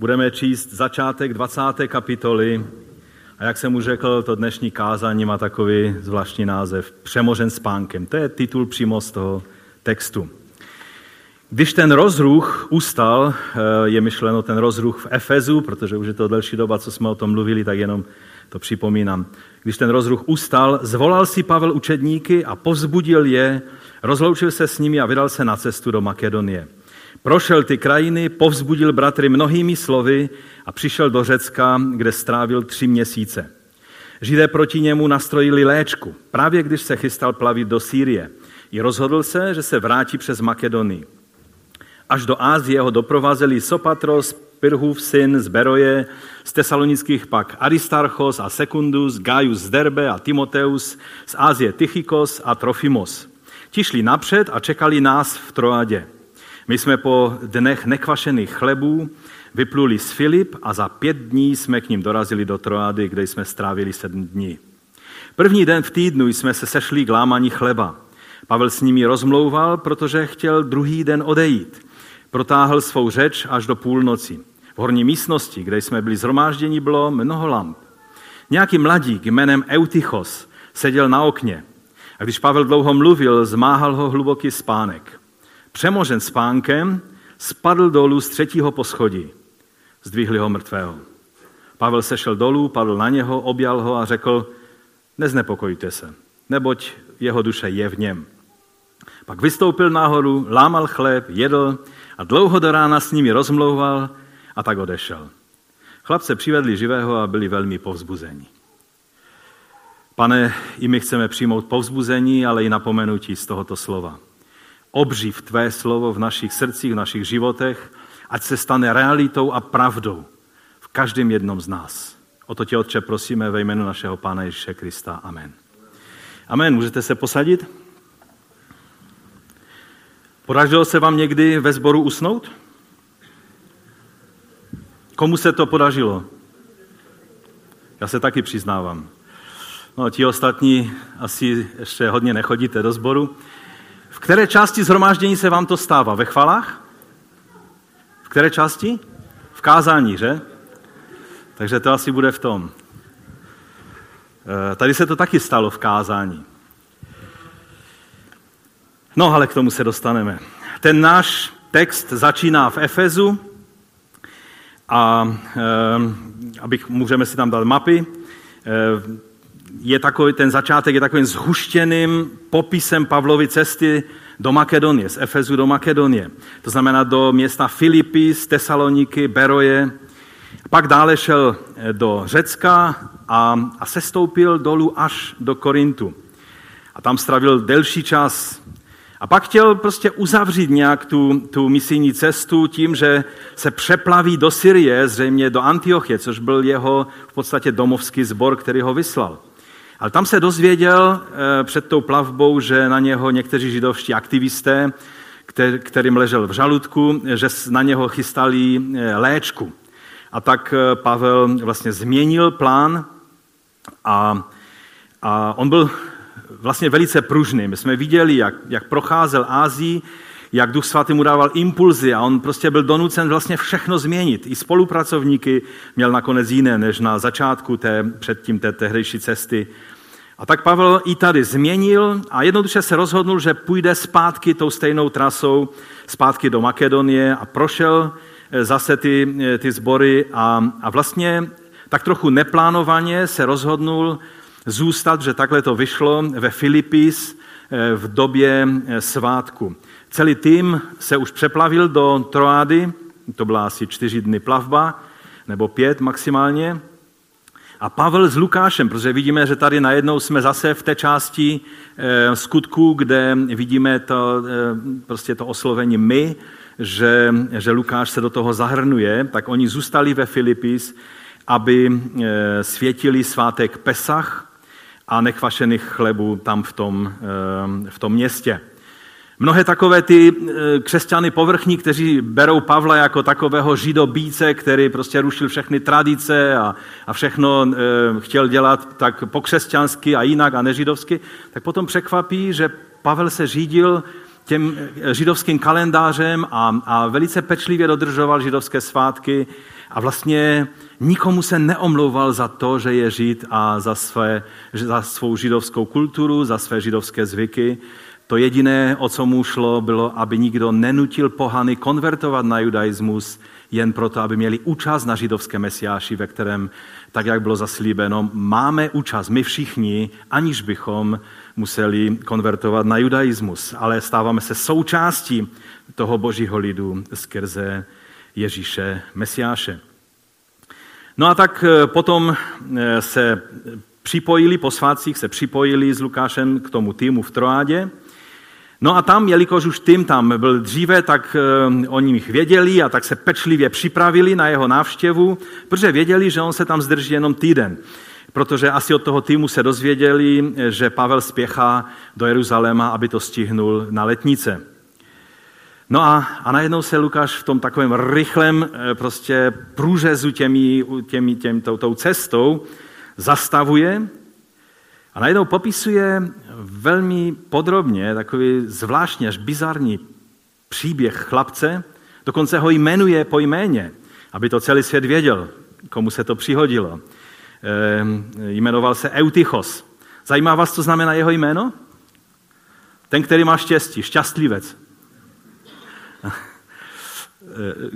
Budeme číst začátek 20. kapitoly a jak jsem už řekl, to dnešní kázání má takový zvláštní název Přemožen spánkem. To je titul přímo z toho textu. Když ten rozruch ustal, eh, je myšleno ten rozruch v Efezu, protože už je to delší doba, co jsme o tom mluvili, tak jenom to připomínám. Když ten rozruch ustal, zvolal si Pavel učedníky a povzbudil je, rozloučil se s nimi a vydal se na cestu do Makedonie. Prošel ty krajiny, povzbudil bratry mnohými slovy a přišel do Řecka, kde strávil tři měsíce. Židé proti němu nastrojili léčku, právě když se chystal plavit do Sýrie. I rozhodl se, že se vrátí přes Makedonii. Až do Ázie ho doprovázeli Sopatros, Pirhův syn z Beroje, z tesalonických pak Aristarchos a Secundus, Gaius z Derbe a Timoteus, z Ázie Tychikos a Trofimos. Ti šli napřed a čekali nás v Troadě. My jsme po dnech nekvašených chlebů vypluli z Filip a za pět dní jsme k ním dorazili do Troady, kde jsme strávili sedm dní. První den v týdnu jsme se sešli k lámaní chleba. Pavel s nimi rozmlouval, protože chtěl druhý den odejít. Protáhl svou řeč až do půlnoci. V horní místnosti, kde jsme byli zhromážděni, bylo mnoho lamp. Nějaký mladík jménem Eutychos seděl na okně. A když Pavel dlouho mluvil, zmáhal ho hluboký spánek. Přemožen spánkem, spadl dolů z třetího poschodí. Zdvihli ho mrtvého. Pavel sešel dolů, padl na něho, objal ho a řekl, neznepokojte se, neboť jeho duše je v něm. Pak vystoupil nahoru, lámal chléb, jedl a dlouho do rána s nimi rozmlouval a tak odešel. Chlapce přivedli živého a byli velmi povzbuzení. Pane, i my chceme přijmout povzbuzení, ale i napomenutí z tohoto slova. Obživ tvé slovo v našich srdcích, v našich životech, ať se stane realitou a pravdou v každém jednom z nás. O to tě, Otče, prosíme ve jménu našeho Pána Ježíše Krista. Amen. Amen. Můžete se posadit? Podařilo se vám někdy ve sboru usnout? Komu se to podařilo? Já se taky přiznávám. No, ti ostatní asi ještě hodně nechodíte do sboru. Které části zhromáždění se vám to stává? Ve chvalách? V které části? V kázání, že? Takže to asi bude v tom. Eh, tady se to taky stalo v kázání. No, ale k tomu se dostaneme. Ten náš text začíná v Efezu a e, abych, můžeme si tam dát mapy. E, je takový, ten začátek je takovým zhuštěným popisem Pavlovy cesty do Makedonie, z Efezu do Makedonie. To znamená do města Filipy, z Tesaloniky, Beroje. Pak dále šel do Řecka a, a sestoupil dolů až do Korintu. A tam stravil delší čas. A pak chtěl prostě uzavřít nějak tu, tu misijní cestu tím, že se přeplaví do Syrie, zřejmě do Antiochie, což byl jeho v podstatě domovský sbor, který ho vyslal. Ale tam se dozvěděl eh, před tou plavbou, že na něho někteří židovští aktivisté, kterým ležel v žaludku, že na něho chystali eh, léčku. A tak eh, Pavel vlastně změnil plán a, a on byl vlastně velice pružný. My jsme viděli, jak, jak procházel Ázii, jak Duch Svatý mu dával impulzy a on prostě byl donucen vlastně všechno změnit. I spolupracovníky měl nakonec jiné než na začátku té, předtím té tehdejší cesty. A tak Pavel i tady změnil a jednoduše se rozhodnul, že půjde zpátky tou stejnou trasou, zpátky do Makedonie a prošel eh, zase ty, eh, ty sbory a, a vlastně tak trochu neplánovaně se rozhodnul zůstat, že takhle to vyšlo ve Filipis eh, v době svátku. Celý tým se už přeplavil do Troády, to byla asi čtyři dny plavba, nebo pět maximálně. A Pavel s Lukášem, protože vidíme, že tady najednou jsme zase v té části e, skutku, kde vidíme to, e, prostě to oslovení my, že, že Lukáš se do toho zahrnuje, tak oni zůstali ve Filipis, aby e, světili svátek Pesach a nekvašených chlebů tam v tom, v tom městě. Mnohé takové ty e, křesťany povrchní, kteří berou Pavla jako takového židobíce, který prostě rušil všechny tradice a, a všechno e, chtěl dělat tak pokřesťansky a jinak a nežidovsky, tak potom překvapí, že Pavel se řídil těm židovským kalendářem a, a velice pečlivě dodržoval židovské svátky a vlastně nikomu se neomlouval za to, že je žid a za, své, za svou židovskou kulturu, za své židovské zvyky. To jediné, o co mu šlo, bylo, aby nikdo nenutil pohany konvertovat na judaismus, jen proto, aby měli účast na židovské mesiáši, ve kterém, tak jak bylo zaslíbeno, máme účast my všichni, aniž bychom museli konvertovat na judaismus, ale stáváme se součástí toho božího lidu skrze Ježíše Mesiáše. No a tak eh, potom eh, se připojili, po svátcích se připojili s Lukášem k tomu týmu v Troádě. No a tam, jelikož už tým tam byl dříve, tak eh, oni jich věděli a tak se pečlivě připravili na jeho návštěvu, protože věděli, že on se tam zdrží jenom týden. Protože asi od toho týmu se dozvěděli, že Pavel spěchá do Jeruzaléma, aby to stihnul na letnice. No a, a najednou se Lukáš v tom takovém rychlém eh, prostě průřezu těmi, těmi, těmi, tou, tou cestou zastavuje a najednou popisuje velmi podrobně takový zvláštní až bizarní příběh chlapce, dokonce ho jmenuje po jméně, aby to celý svět věděl, komu se to přihodilo. E, jmenoval se Eutychos. Zajímá vás, co znamená jeho jméno? Ten, který má štěstí, šťastlivec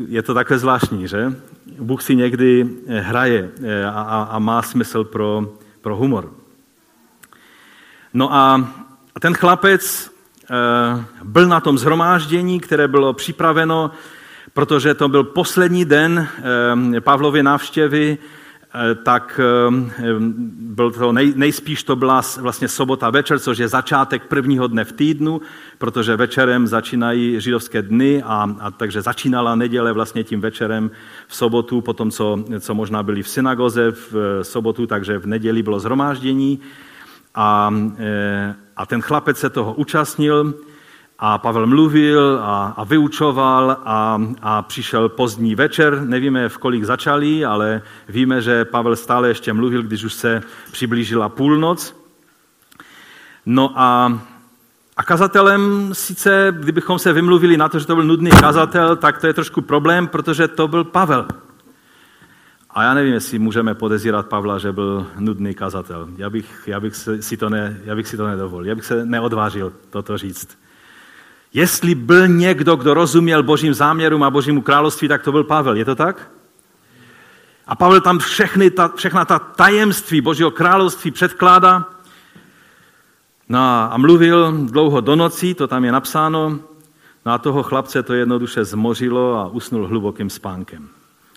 je to takové zvláštní, že? Bůh si někdy hraje eh, a, a má smysl pro, pro humor. No a ten chlapec eh, byl na tom zhromáždění, které bylo připraveno, protože to byl poslední den Pavlovy návštěvy Eh, tak eh, byl to nej, nejspíš to byla vlastně sobota večer, což je začátek prvního dne v týdnu, protože večerem začínají židovské dny a, a takže začínala neděle vlastně tím večerem v sobotu, potom co, co možná byli v synagoze v eh, sobotu, takže v neděli bylo zhromáždění a, a ten chlapec se toho účastnil a Pavel mluvil a, a vyučoval a, a přišel pozdní večer. Nevíme, v kolik začali, ale víme, že Pavel stále ještě mluvil, když už se přiblížila půlnoc. No a, a kazatelem sice, kdybychom se vymluvili na to, že to byl nudný kazatel, tak to je trošku problém, protože to byl Pavel. A já nevím, jestli můžeme podezírat Pavla, že byl nudný kazatel. Já bych, já bych, si, to ne, já bych si to nedovolil. Já bych se neodvážil toto říct. Jestli byl někdo, kdo rozuměl božím záměrům a božímu království, tak to byl Pavel. Je to tak? A Pavel tam všechny ta, všechna ta tajemství božího království předkládá. No a mluvil dlouho do noci, to tam je napsáno. No a toho chlapce to jednoduše zmořilo a usnul hlubokým spánkem.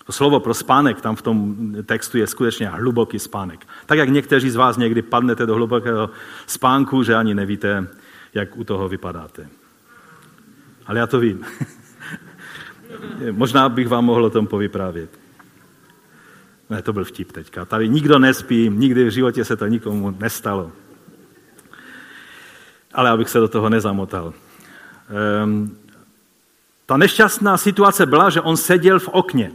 To slovo pro spánek tam v tom textu je skutečně hluboký spánek. Tak jak někteří z vás někdy padnete do hlubokého spánku, že ani nevíte, jak u toho vypadáte ale já to vím. Možná bych vám mohl o tom povyprávět. Ne, to byl vtip teďka. Tady nikdo nespí, nikdy v životě se to nikomu nestalo. Ale abych se do toho nezamotal. Um, ta nešťastná situace byla, že on seděl v okně.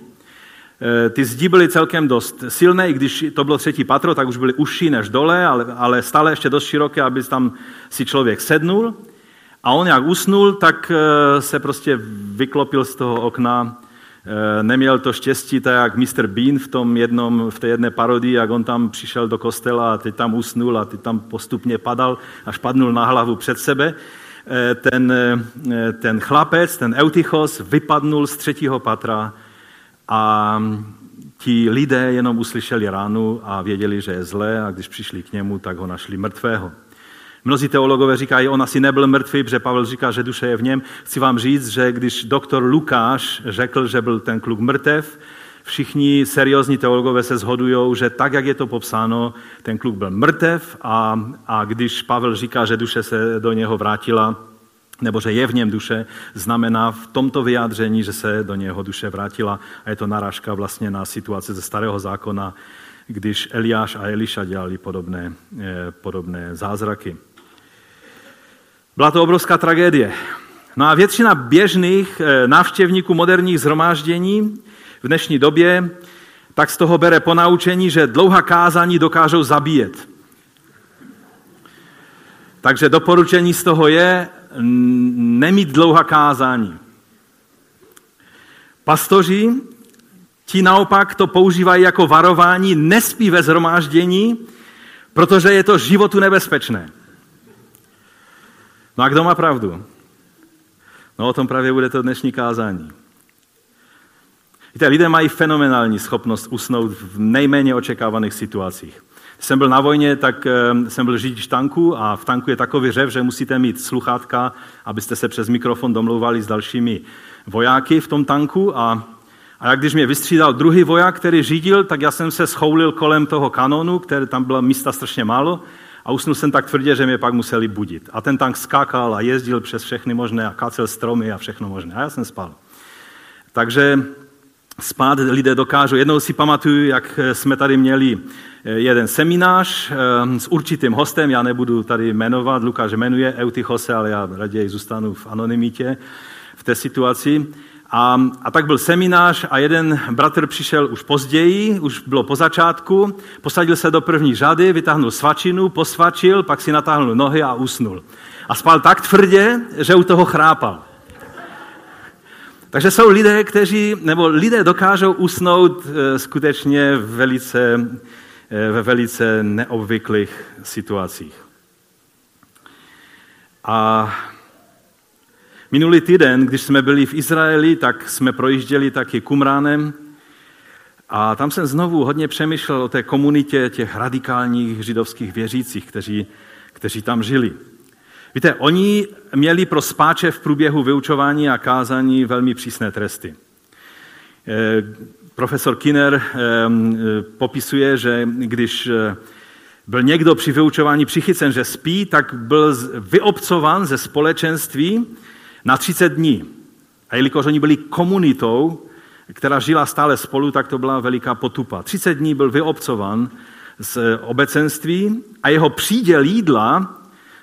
E, ty zdi byly celkem dost silné, i když to bylo třetí patro, tak už byly užší než dole, ale, ale stále ještě dost široké, aby tam si člověk sednul. A on jak usnul, tak eh, se prostě vyklopil z toho okna. Eh, neměl to štěstí, tak jak Mr. Bean v, tom jednom, v té jedné parodii, jak on tam přišel do kostela a teď tam usnul a teď tam postupně padal, až padnul na hlavu před sebe. Eh, ten, ten chlapec, ten Eutychos, vypadnul z třetího patra a ti lidé jenom uslyšeli ránu a věděli, že je zlé a když přišli k němu, tak ho našli mrtvého. Mnozí teologové říkají, on asi nebyl mrtvý, protože Pavel říká, že duše je v něm. Chci vám říct, že když doktor Lukáš řekl, že byl ten kluk mrtev, všichni seriózní teologové se shodují, že tak, jak je to popsáno, ten kluk byl mrtev a, a když Pavel říká, že duše se do něho vrátila, nebo že je v něm duše, znamená v tomto vyjádření, že se do něho duše vrátila a je to narážka vlastně na situaci ze starého zákona, když Eliáš a Eliša dělali podobné, eh, podobné zázraky. Byla to obrovská tragédie. No a většina běžných eh, návštěvníků moderních zhromáždění v dnešní době tak z toho bere ponaučení, že dlouhá kázání dokážou zabíjet. Takže doporučení z toho je, nemít dlouhá kázání. Pastoři, ti naopak to používají jako varování, nespí ve zhromáždění, protože je to životu nebezpečné. No a kdo má pravdu? No o tom právě bude to dnešní kázání. Víte, lidé mají fenomenální schopnost usnout v nejméně očekávaných situacích. Jsem byl na vojně, tak eh, jsem byl řidič tanku a v tanku je takový řev, že musíte mít sluchátka, abyste se přes mikrofon domlouvali s dalšími vojáky v tom tanku a a jak když mě vystřídal druhý voják, který řídil, tak já jsem se schoulil kolem toho kanonu, které tam bylo místa strašně málo a usnul jsem tak tvrdě, že mě pak museli budit. A ten tank skákal a jezdil přes všechny možné a kácel stromy a všechno možné. A já jsem spal. Takže spát lidé dokážou. Jednou si pamatuju, jak jsme tady měli eh, jeden seminář eh, s určitým hostem, já nebudu tady jmenovat, Lukáš jmenuje Eutychose, ale já raději zůstanu v anonymitě v té situaci. A, a tak byl seminář a jeden bratr přišel už později, už bylo po začátku, posadil se do první řady, vytáhnul svačinu, posvačil, pak si natáhnul nohy a usnul. A spal tak tvrdě, že u toho chrápal. Takže jsou lidé, kteří, nebo lidé dokážou usnout eh, skutečně velice, eh, ve velice neobvyklých situacích. A minulý týden, když jsme byli v Izraeli, tak jsme projížděli taky Kumránem a tam jsem znovu hodně přemýšlel o té komunitě těch radikálních židovských věřících, kteří, kteří tam žili. Víte, oni měli pro spáče v průběhu vyučování a kázání velmi přísné tresty. Eh, profesor Kinner eh, popisuje, že když eh, byl někdo při vyučování přichycen, že spí, tak byl vyobcovan ze společenství na 30 dní. A jelikož oni byli komunitou, která žila stále spolu, tak to byla veliká potupa. 30 dní byl vyobcovan z obecenství a jeho příděl jídla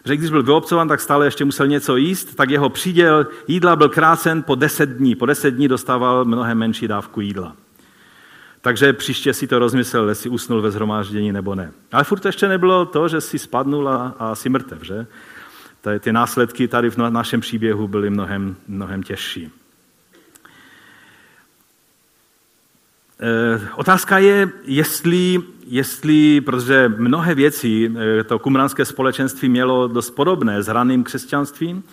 že když byl vyobcovan, tak stále ještě musel něco jíst, tak jeho příděl jídla byl krácen po deset dní. Po deset dní dostával mnohem menší dávku jídla. Takže příště si to rozmyslel, jestli usnul ve zhromáždění nebo ne. Ale furt ještě nebylo to, že si spadnul a, a si mrtev, že? Ty následky tady v našem příběhu byly mnohem, mnohem těžší. Otázka je, jestli, jestli, protože mnohé věci eh, to kumránské společenství mělo dost podobné s raným křesťanstvím,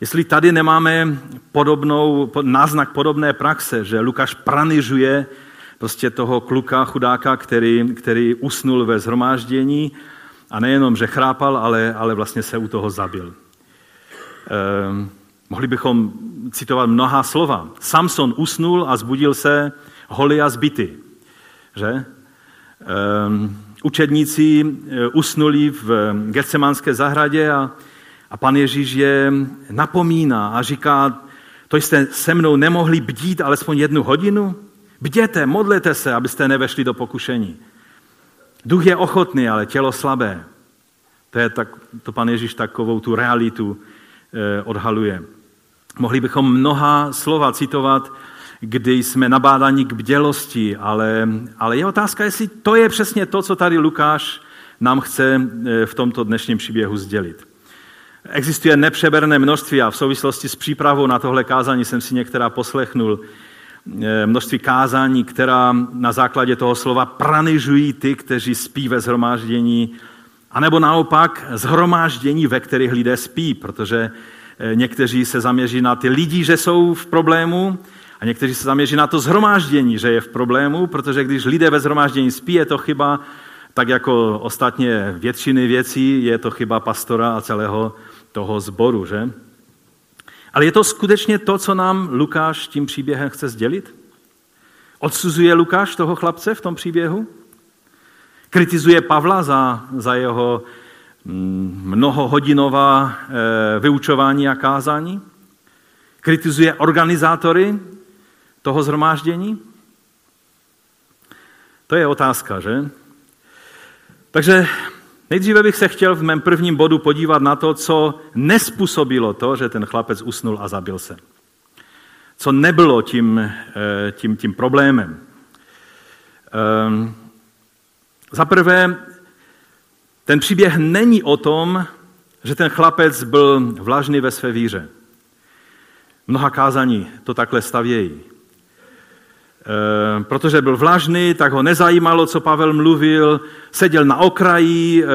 jestli tady nemáme podobnou, náznak podobné praxe, že Lukáš pranižuje prostě toho kluka, chudáka, který, který usnul ve zhromáždění a nejenom, že chrápal, ale, ale vlastně se u toho zabil. Eh, mohli bychom citovat mnoha slova. Samson usnul a zbudil se holý a zbyty. Že? Um, učedníci eh, usnuli v Getsemanské zahradě a, a pan Ježíš je napomíná a říká, to jste se mnou nemohli bdít alespoň jednu hodinu? Bděte, modlete se, abyste nevešli do pokušení. Duch je ochotný, ale tělo slabé. To je tak, to pan Ježíš takovou tu realitu eh, odhaluje. Mohli bychom mnoha slova citovat kdy jsme nabádáni k bdělosti, ale, ale je otázka, jestli to je přesně to, co tady Lukáš nám chce eh, v tomto dnešním příběhu sdělit. Existuje nepřeberné množství a v souvislosti s přípravou na tohle kázání jsem si některá poslechnul, eh, množství kázání, která na základě toho slova pranižují ty, kteří spí ve zhromáždění, anebo naopak zhromáždění, ve kterých lidé spí, protože eh, někteří se zaměří na ty lidi, že jsou v problému, a někteří se zaměří na to zhromáždění, že je v problému, protože když lidé ve zhromáždění spí, je to chyba, tak jako ostatně většiny věcí, je to chyba pastora a celého toho sboru, že? Ale je to skutečně to, co nám Lukáš tím příběhem chce sdělit? Odsuzuje Lukáš toho chlapce v tom příběhu? Kritizuje Pavla za, za jeho mm, mnohohodinová e, vyučování a kázání? Kritizuje organizátory toho zhromáždění? To je otázka, že? Takže nejdříve bych se chtěl v mém prvním bodu podívat na to, co nespůsobilo to, že ten chlapec usnul a zabil se. Co nebylo tím, eh, tím, tím problémem. Ehm, za prvé, ten příběh není o tom, že ten chlapec byl vlažný ve své víře. Mnoha kázaní to takhle stavějí. E, protože byl vlažný, tak ho nezajímalo, co Pavel mluvil, seděl na okraji, e,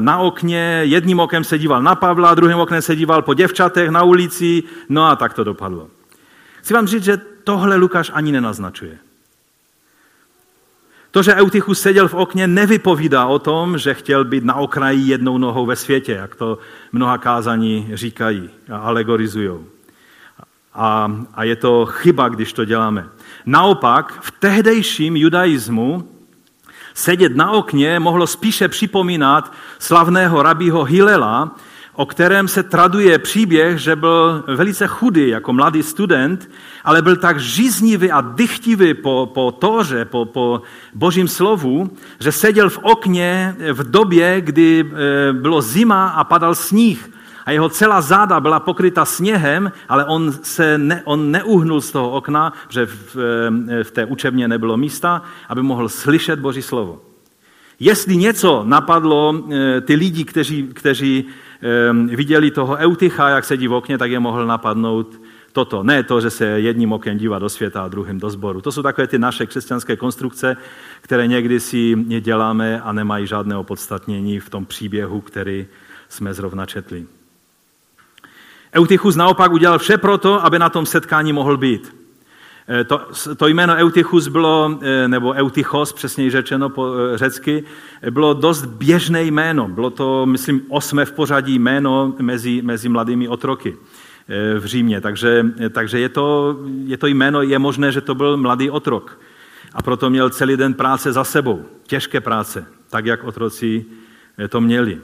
na okně, jedním okem se díval na Pavla, druhým oknem se díval po děvčatech na ulici, no a tak to dopadlo. Chci vám říct, že tohle Lukáš ani nenaznačuje. To, že Eutychus seděl v okně, nevypovídá o tom, že chtěl být na okraji jednou nohou ve světě, jak to mnoha kázaní říkají a alegorizují. A, a je to chyba, když to děláme. Naopak, v tehdejším judaismu sedět na okně mohlo spíše připomínat slavného rabího Hilela, o kterém se traduje příběh, že byl velice chudý jako mladý student, ale byl tak žíznivý a dychtivý po, po Tóře, po, po božím slovu, že seděl v okně v době, kdy e, bylo zima a padal sníh a jeho celá záda byla pokryta sněhem, ale on, se ne, on neuhnul z toho okna, že v, e, v té učebně nebylo místa, aby mohl slyšet Boží slovo. Jestli něco napadlo e, ty lidi, kteří, kteří viděli toho Eutycha, jak sedí v okně, tak je mohl napadnout toto. Ne to, že se jedním okem dívá do světa a druhým do sboru. To jsou takové ty naše křesťanské konstrukce, které někdy si děláme a nemají žádné opodstatnění v tom příběhu, který jsme zrovna četli. Eutychus naopak udělal vše proto, aby na tom setkání mohl být. E, to, to jméno Eutychus bylo, e, nebo Eutychos, přesněji řečeno po e, řecky, bylo dost běžné jméno. Bylo to, myslím, osmé v pořadí jméno mezi, mezi mladými otroky v Římě. Takže, takže je, to, je to jméno, je možné, že to byl mladý otrok. A proto měl celý den práce za sebou. Těžké práce, tak jak otroci to měli.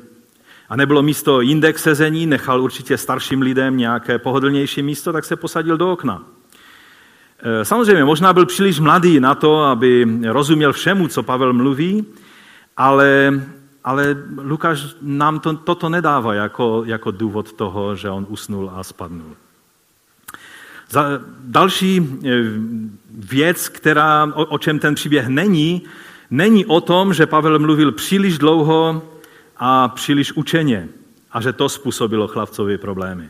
A nebylo místo jinde k sezení, nechal určitě starším lidem nějaké pohodlnější místo, tak se posadil do okna. Eh, samozřejmě, možná byl příliš mladý na to, aby rozuměl všemu, co Pavel mluví, ale, ale Lukáš nám to, toto nedává jako, jako důvod toho, že on usnul a spadnul. Za další eh, věc, která, o, o čem ten příběh není, není o tom, že Pavel mluvil příliš dlouho a příliš učeně a že to způsobilo chlapcovi problémy.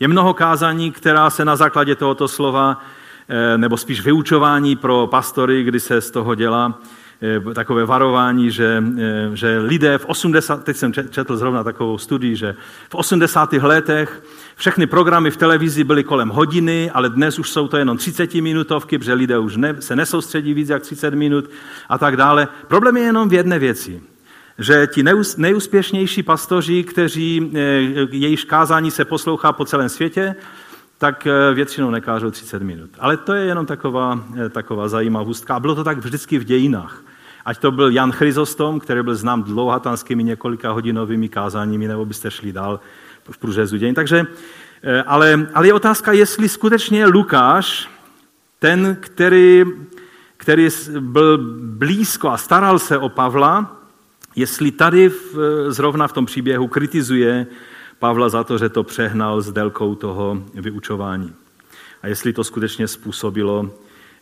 Je mnoho kázání, která se na základě tohoto slova Eh, nebo spíš vyučování pro pastory, kdy se z toho dělá eh, takové varování, že, eh, že lidé v 80, teď jsem četl zrovna takovou studii, že v 80. letech všechny programy v televizi byly kolem hodiny, ale dnes už jsou to jenom 30 minutovky, protože lidé už ne, se nesoustředí víc jak 30 minut a tak dále. Problém je jenom v jedné věci, že ti nejúspěšnější pastoři, kteří jejich kázání se poslouchá po celém světě, tak eh, většinou nekážou 30 minut. Ale to je jenom taková, eh, taková zajímavostka. A bylo to tak vždycky v dějinách. Ať to byl Jan Chryzostom, který byl znám dlouhatanskými několika hodinovými kázáními, nebo byste šli dál v průřezu dějin. Takže, eh, ale, ale je otázka, jestli skutečně Lukáš, ten, který, který byl blízko a staral se o Pavla, jestli tady v, zrovna v tom příběhu kritizuje Pavla za to, že to přehnal s délkou toho vyučování. A jestli to skutečně způsobilo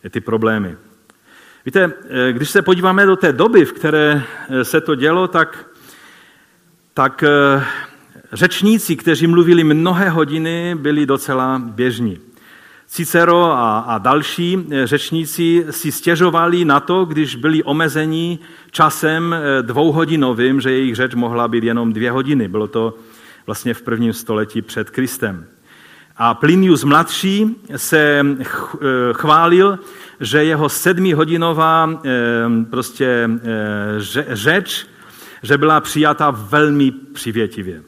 ty problémy. Víte, když se podíváme do té doby, v které se to dělo, tak, tak eh, řečníci, kteří mluvili mnohé hodiny, byli docela běžní. Cicero a, a další řečníci si stěžovali na to, když byli omezeni časem dvouhodinovým, že jejich řeč mohla být jenom dvě hodiny. Bylo to vlastně v prvním století před Kristem. A Plinius mladší se eh, chválil, že jeho sedmihodinová eh, prostě eh, řeč, že byla přijata velmi přivětivě.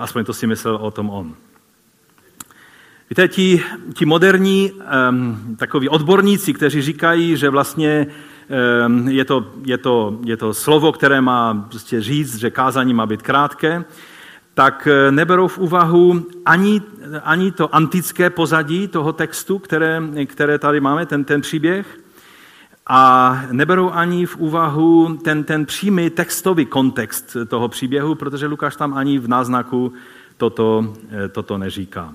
Aspoň to si myslel o tom on. Víte, ti, ti moderní um, takoví odborníci, kteří říkají, že vlastně Ehm, je to, je to, je to slovo, které má prostě říct, že kázání má být krátké, tak eh, neberou v úvahu ani, ani to antické pozadí toho textu, které, které tady máme, ten, ten příběh, a neberou ani v úvahu ten, ten přímý textový kontext toho příběhu, protože Lukáš tam ani v náznaku toto, eh, toto neříká.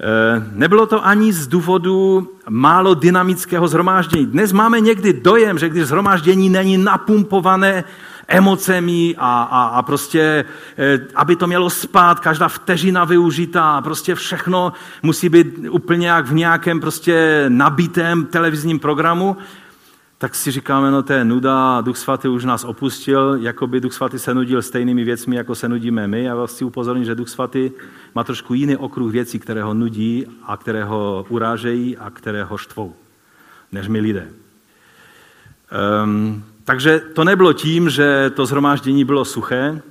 Eh, nebylo to ani z důvodu málo dynamického zhromáždění. Dnes máme někdy dojem, že když zhromáždění není napumpované emocemi a, a, a prostě, eh, aby to mělo spát, každá vteřina využitá, prostě všechno musí být úplně jak v nějakém prostě nabitém televizním programu, tak si říkáme, no to je nuda, Duch Svatý už nás opustil, jako by Duch Svatý se nudil stejnými věcmi, jako se nudíme my. Já vás chci upozornit, že Duch Svatý má trošku jiný okruh věcí, které ho nudí a které ho urážejí a které ho štvou, než my lidé. Um, takže to nebylo tím, že to zhromáždění bylo suché,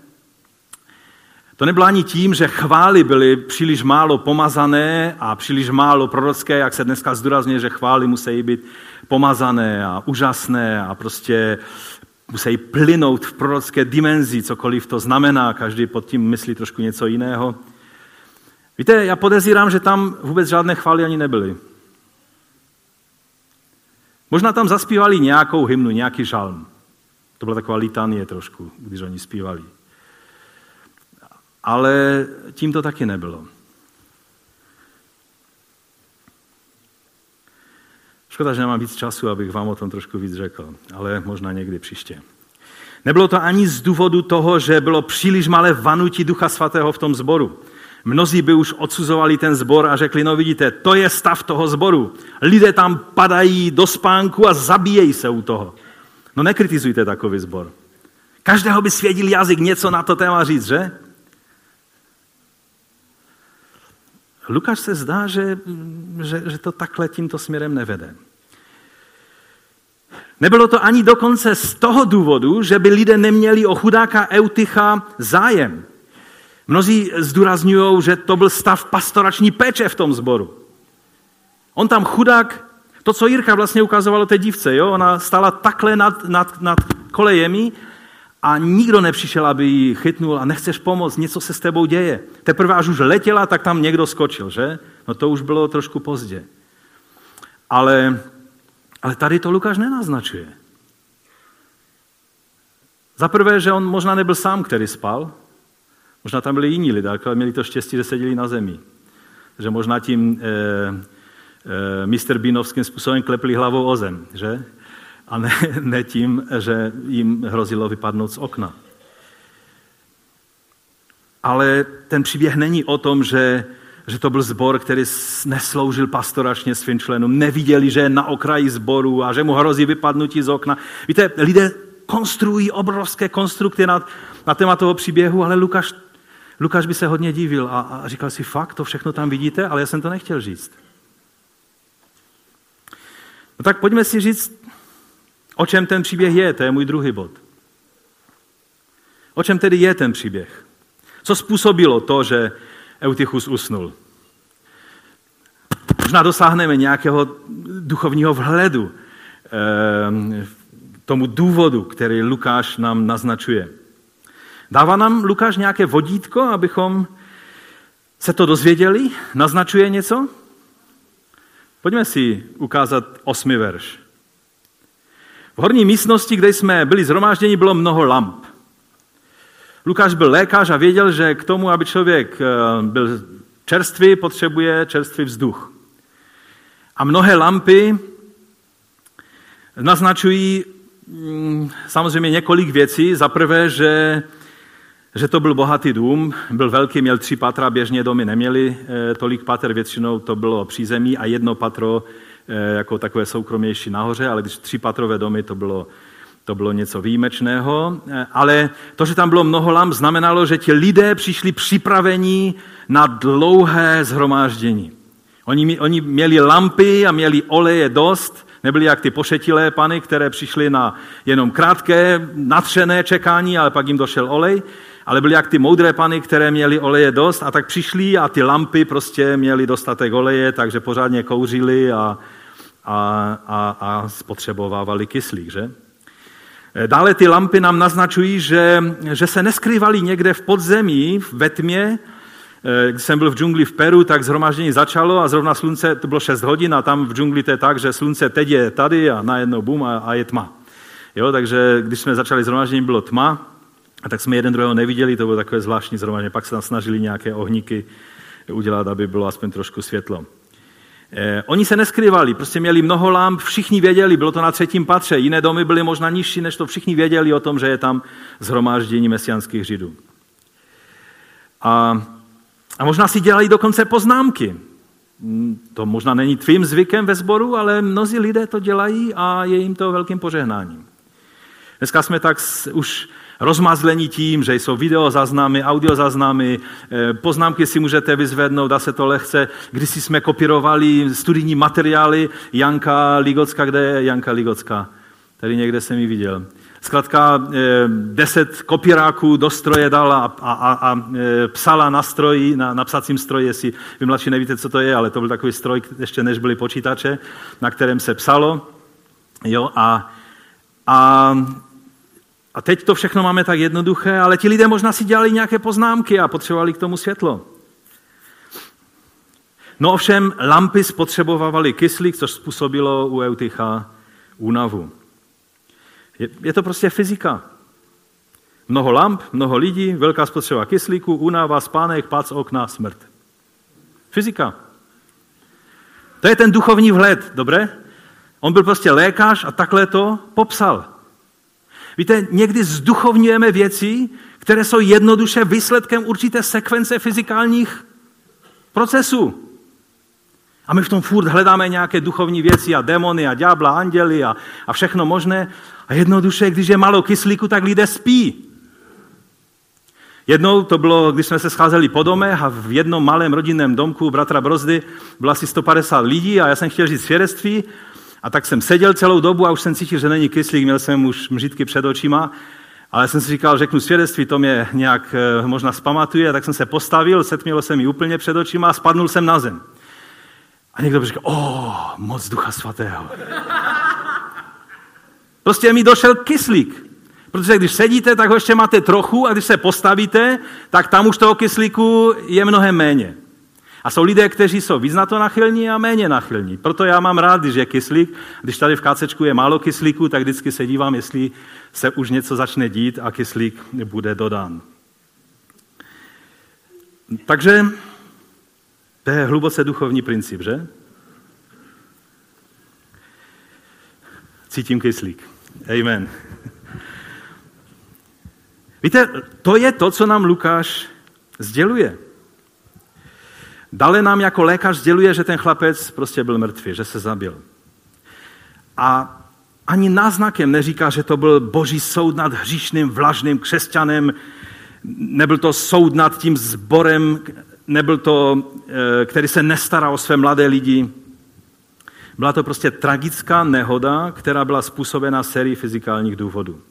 to nebylo ani tím, že chvály byly příliš málo pomazané a příliš málo prorocké, jak se dneska zdůrazně, že chvály musí být pomazané a úžasné a prostě musí plynout v prorocké dimenzi, cokoliv to znamená, každý pod tím myslí trošku něco jiného. Víte, já podezírám, že tam vůbec žádné chvály ani nebyly. Možná tam zaspívali nějakou hymnu, nějaký žalm. To byla taková litanie trošku, když oni zpívali. Ale tím to taky nebylo. Škoda, že nemám víc času, abych vám o tom trošku víc řekl, ale možná někdy příště. Nebylo to ani z důvodu toho, že bylo příliš malé vanutí Ducha Svatého v tom zboru. Mnozí by už odsuzovali ten zbor a řekli, no vidíte, to je stav toho zboru. Lidé tam padají do spánku a zabíjejí se u toho. No nekritizujte takový zbor. Každého by svědil jazyk něco na to téma říct, že? Lukáš se zdá, že, že, že to takhle tímto směrem nevede. Nebylo to ani dokonce z toho důvodu, že by lidé neměli o chudáka Eutycha zájem. Mnozí zdůrazňují, že to byl stav pastorační péče v tom sboru. On tam chudák, to, co Jirka vlastně ukazovalo té dívce, jo? ona stala takhle nad, nad, nad kolejemi a nikdo nepřišel, aby ji chytnul a nechceš pomoct, něco se s tebou děje. Teprve až už letěla, tak tam někdo skočil, že? No to už bylo trošku pozdě. Ale, ale tady to Lukáš nenaznačuje. Za prvé, že on možná nebyl sám, který spal, možná tam byli jiní lidé, ale měli to štěstí, že seděli na zemi. Že možná tím eh, eh, Mr. Bínovským způsobem klepli hlavou o zem, že? A ne, ne tím, že jim hrozilo vypadnout z okna. Ale ten příběh není o tom, že, že to byl zbor, který nesloužil pastoračně svým členům. Neviděli, že je na okraji zboru a že mu hrozí vypadnutí z okna. Víte, lidé konstruují obrovské konstrukty na, na téma toho příběhu, ale Lukáš, Lukáš by se hodně divil a, a říkal si, fakt, to všechno tam vidíte, ale já jsem to nechtěl říct. No tak pojďme si říct, O čem ten příběh je, to je můj druhý bod. O čem tedy je ten příběh? Co způsobilo to, že Eutychus usnul? Možná dosáhneme nějakého duchovního vhledu eh, tomu důvodu, který Lukáš nám naznačuje. Dává nám Lukáš nějaké vodítko, abychom se to dozvěděli? Naznačuje něco? Pojďme si ukázat osmi verš. V horní místnosti, kde jsme byli zhromážděni, bylo mnoho lamp. Lukáš byl lékař a věděl, že k tomu, aby člověk eh, byl čerstvý, potřebuje čerstvý vzduch. A mnohé lampy naznačují mm, samozřejmě několik věcí. Za prvé, že, že to byl bohatý dům, byl velký, měl tři patra, běžně domy neměli eh, tolik pater, většinou to bylo přízemí a jedno patro jako takové soukromější nahoře, ale když tři patrové domy, to bylo, to bylo něco výjimečného. Eh, ale to, že tam bylo mnoho lamp, znamenalo, že ti lidé přišli připravení na dlouhé zhromáždění. Oni, oni měli lampy a měli oleje dost, nebyli jak ty pošetilé pany, které přišly na jenom krátké, natřené čekání, ale pak jim došel olej, ale byli jak ty moudré pany, které měly oleje dost a tak přišli a ty lampy prostě měly dostatek oleje, takže pořádně kouřili a, a, a, a spotřebovávali kyslík, že? Dále ty lampy nám naznačují, že, že se neskrývali někde v podzemí, ve tmě. Když jsem byl v džungli v Peru, tak zhromaždění začalo a zrovna slunce, to bylo 6 hodin a tam v džungli to je tak, že slunce teď je tady a najednou bum a, a je tma. Jo, takže když jsme začali zhromaždění, bylo tma a tak jsme jeden druhého neviděli, to bylo takové zvláštní zhromaždění. Pak se tam snažili nějaké ohníky udělat, aby bylo aspoň trošku světlo. Eh, oni se neskrývali, prostě měli mnoho lamp, všichni věděli, bylo to na třetím patře, jiné domy byly možná nižší, než to všichni věděli o tom, že je tam zhromáždění mesianských židů. A, a možná si dělali dokonce poznámky. Mm, to možná není tvým zvykem ve sboru, ale mnozí lidé to dělají a je jim to velkým požehnáním. Dneska jsme tak už rozmazlení tím, že jsou videozáznamy, audiozáznamy, eh, poznámky si můžete vyzvednout, dá se to lehce. Když jsme kopírovali studijní materiály Janka Ligocka, kde je Janka Ligocka? Tady někde jsem ji viděl. Zkrátka eh, deset kopíráků do stroje dala a, a, a, a eh, psala na stroji, na, na psacím stroji, jestli vy mladší nevíte, co to je, ale to byl takový stroj, ještě než byly počítače, na kterém se psalo. Jo, a, a a teď to všechno máme tak jednoduché, ale ti lidé možná si dělali nějaké poznámky a potřebovali k tomu světlo. No ovšem, lampy spotřebovaly kyslík, což způsobilo u Eutycha únavu. Je, je to prostě fyzika. Mnoho lamp, mnoho lidí, velká spotřeba kyslíku, únava, spánek, pád okna, smrt. Fyzika. To je ten duchovní vhled, dobré? On byl prostě lékař a takhle to popsal. Víte, někdy zduchovňujeme věci, které jsou jednoduše výsledkem určité sekvence fyzikálních procesů. A my v tom furt hledáme nějaké duchovní věci a demony a ďábla, anděly a, a všechno možné. A jednoduše, když je málo kyslíku, tak lidé spí. Jednou to bylo, když jsme se scházeli po domech a v jednom malém rodinném domku bratra Brozdy bylo asi 150 lidí a já jsem chtěl říct svědectví a tak jsem seděl celou dobu a už jsem cítil, že není kyslík, měl jsem už mřítky před očima, ale jsem si říkal, řeknu svědectví, to mě nějak eh, možná zpamatuje, tak jsem se postavil, setmělo se mi úplně před očima a spadnul jsem na zem. A někdo by říkal, o, moc ducha svatého. Prostě mi došel kyslík. Protože když sedíte, tak ho ještě máte trochu a když se postavíte, tak tam už toho kyslíku je mnohem méně. A jsou lidé, kteří jsou víc na to nachylní a méně nachylní. Proto já mám rád, když je kyslík. Když tady v kácečku je málo kyslíku, tak vždycky se dívám, jestli se už něco začne dít a kyslík bude dodán. Takže to je hluboce duchovní princip, že? Cítím kyslík. Amen. Víte, to je to, co nám Lukáš sděluje. Dále nám jako lékař sděluje, že ten chlapec prostě byl mrtvý, že se zabil. A ani náznakem neříká, že to byl boží soud nad hříšným, vlažným křesťanem, nebyl to soud nad tím zborem, nebyl to, eh, který se nestará o své mladé lidi. Byla to prostě tragická nehoda, která byla způsobena sérií fyzikálních důvodů.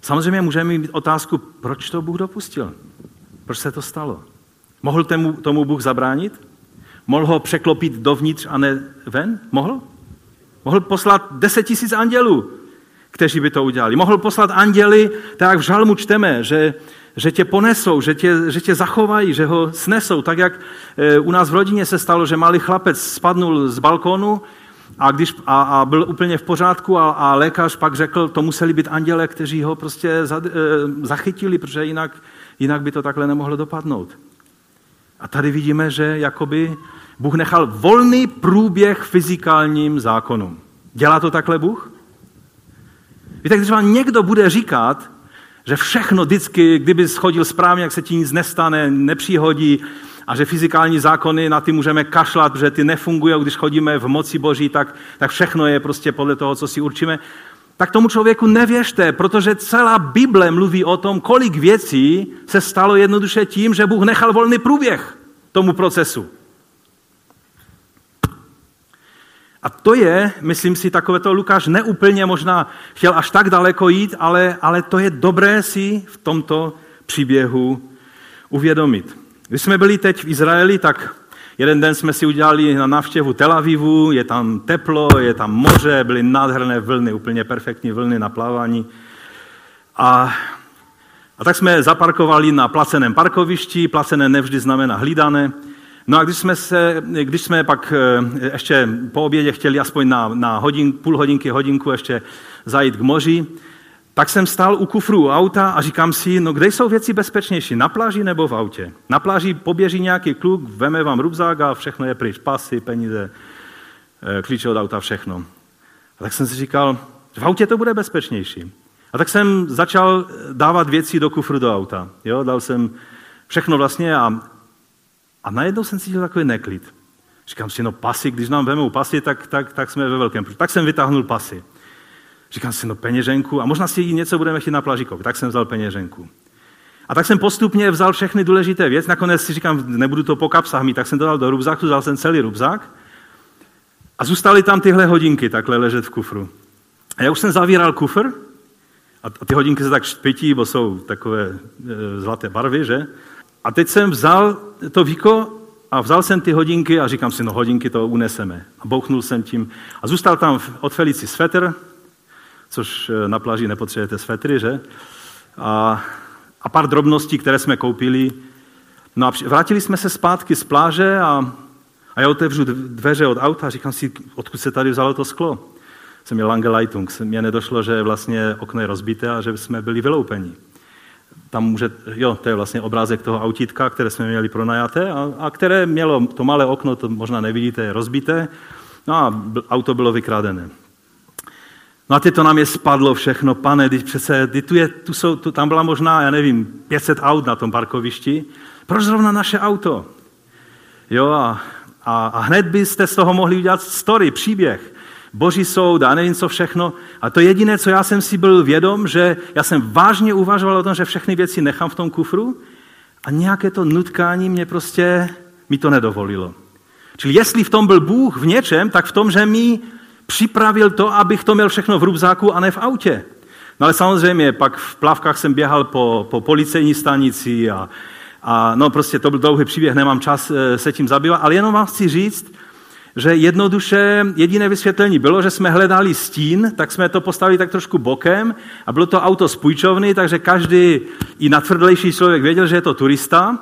Samozřejmě můžeme mít otázku, proč to Bůh dopustil? Proč se to stalo? Mohl tomu, tomu Bůh zabránit? Mohl ho překlopit dovnitř a ne ven? Mohl? Mohl poslat deset tisíc andělů, kteří by to udělali. Mohl poslat anděly, tak jak v žalmu čteme, že, že tě ponesou, že tě, že tě zachovají, že ho snesou. Tak jak e, u nás v rodině se stalo, že malý chlapec spadnul z balkónu a, když, a, a byl úplně v pořádku a, a lékař pak řekl, to museli být anděle, kteří ho prostě za, e, zachytili, protože jinak, jinak by to takhle nemohlo dopadnout. A tady vidíme, že jakoby Bůh nechal volný průběh fyzikálním zákonům. Dělá to takhle Bůh? Víte, když vám někdo bude říkat, že všechno vždycky, kdyby schodil správně, jak se ti nic nestane, nepřihodí a že fyzikální zákony na ty můžeme kašlat, že ty nefungují, když chodíme v moci Boží, tak, tak všechno je prostě podle toho, co si určíme. Tak tomu člověku nevěřte, protože celá Bible mluví o tom, kolik věcí se stalo jednoduše tím, že Bůh nechal volný průběh tomu procesu. A to je, myslím si, takovéto Lukáš neúplně možná chtěl až tak daleko jít, ale, ale to je dobré si v tomto příběhu uvědomit. Když jsme byli teď v Izraeli, tak jeden den jsme si udělali na návštěvu Tel Avivu, je tam teplo, je tam moře, byly nádherné vlny, úplně perfektní vlny na plávání. A, a tak jsme zaparkovali na placeném parkovišti, placené nevždy znamená hlídané. No a když jsme, se, když jsme pak eh, ještě po obědě chtěli aspoň na, na hodin, půl hodinky, hodinku ještě zajít k moři, tak jsem stál u kufru auta a říkám si, no kde jsou věci bezpečnější, na pláži nebo v autě? Na pláži poběží nějaký kluk, veme vám rubzák a všechno je pryč, pasy, peníze, eh, klíče od auta, všechno. A tak jsem si říkal, v autě to bude bezpečnější. A tak jsem začal dávat věci do kufru do auta. Jo? Dal jsem všechno vlastně a, a najednou jsem cítil takový neklid. Říkám si, no pasy, když nám vemou pasy, tak, tak, tak jsme ve velkém. Tak jsem vytáhnul pasy. Říkám si, no peněženku, a možná si něco budeme chtít na pláži Tak jsem vzal peněženku. A tak jsem postupně vzal všechny důležité věci. Nakonec si říkám, nebudu to po kapsách mít, tak jsem to dal do rubzáku, vzal jsem celý rubzák. A zůstaly tam tyhle hodinky takhle ležet v kufru. A já už jsem zavíral kufr a ty hodinky se tak špití, bo jsou takové e, zlaté barvy, že? A teď jsem vzal to víko a vzal jsem ty hodinky a říkám si, no hodinky to uneseme. A bouchnul jsem tím. A zůstal tam od Felici svetr, což e, na pláži nepotřebujete svetry, že? A, a pár drobností, které jsme koupili. No a vrátili jsme se zpátky z pláže a, a já otevřu dveře od auta a říkám si, odkud se tady vzalo to sklo jsem měl Langeleitung. Mně nedošlo, že vlastně okno je rozbité a že jsme byli vyloupeni. Tam může, jo, to je vlastně obrázek toho autítka, které jsme měli pronajaté a, a které mělo to malé okno, to možná nevidíte, je rozbité. No a auto bylo vykrádené. No a teď to nám je spadlo všechno, pane, když přece, když tu je, tu jsou, tu, tam byla možná, já nevím, 500 aut na tom parkovišti. Proč zrovna naše auto? Jo, a, a, a hned byste z toho mohli udělat story, příběh boží soud a nevím co všechno. A to jediné, co já jsem si byl vědom, že já jsem vážně uvažoval o tom, že všechny věci nechám v tom kufru a nějaké to nutkání mě prostě, mi to nedovolilo. Čili jestli v tom byl Bůh v něčem, tak v tom, že mi připravil to, abych to měl všechno v rubzáku a ne v autě. No ale samozřejmě, pak v plavkách jsem běhal po, po policejní stanici a, a no prostě to byl dlouhý příběh, nemám čas eh, se tím zabývat, ale jenom vám chci říct, že jednoduše jediné vysvětlení bylo, že jsme hledali stín, tak jsme to postavili tak trošku bokem a bylo to auto z půjčovny, takže každý i natvrdlejší člověk věděl, že je to turista.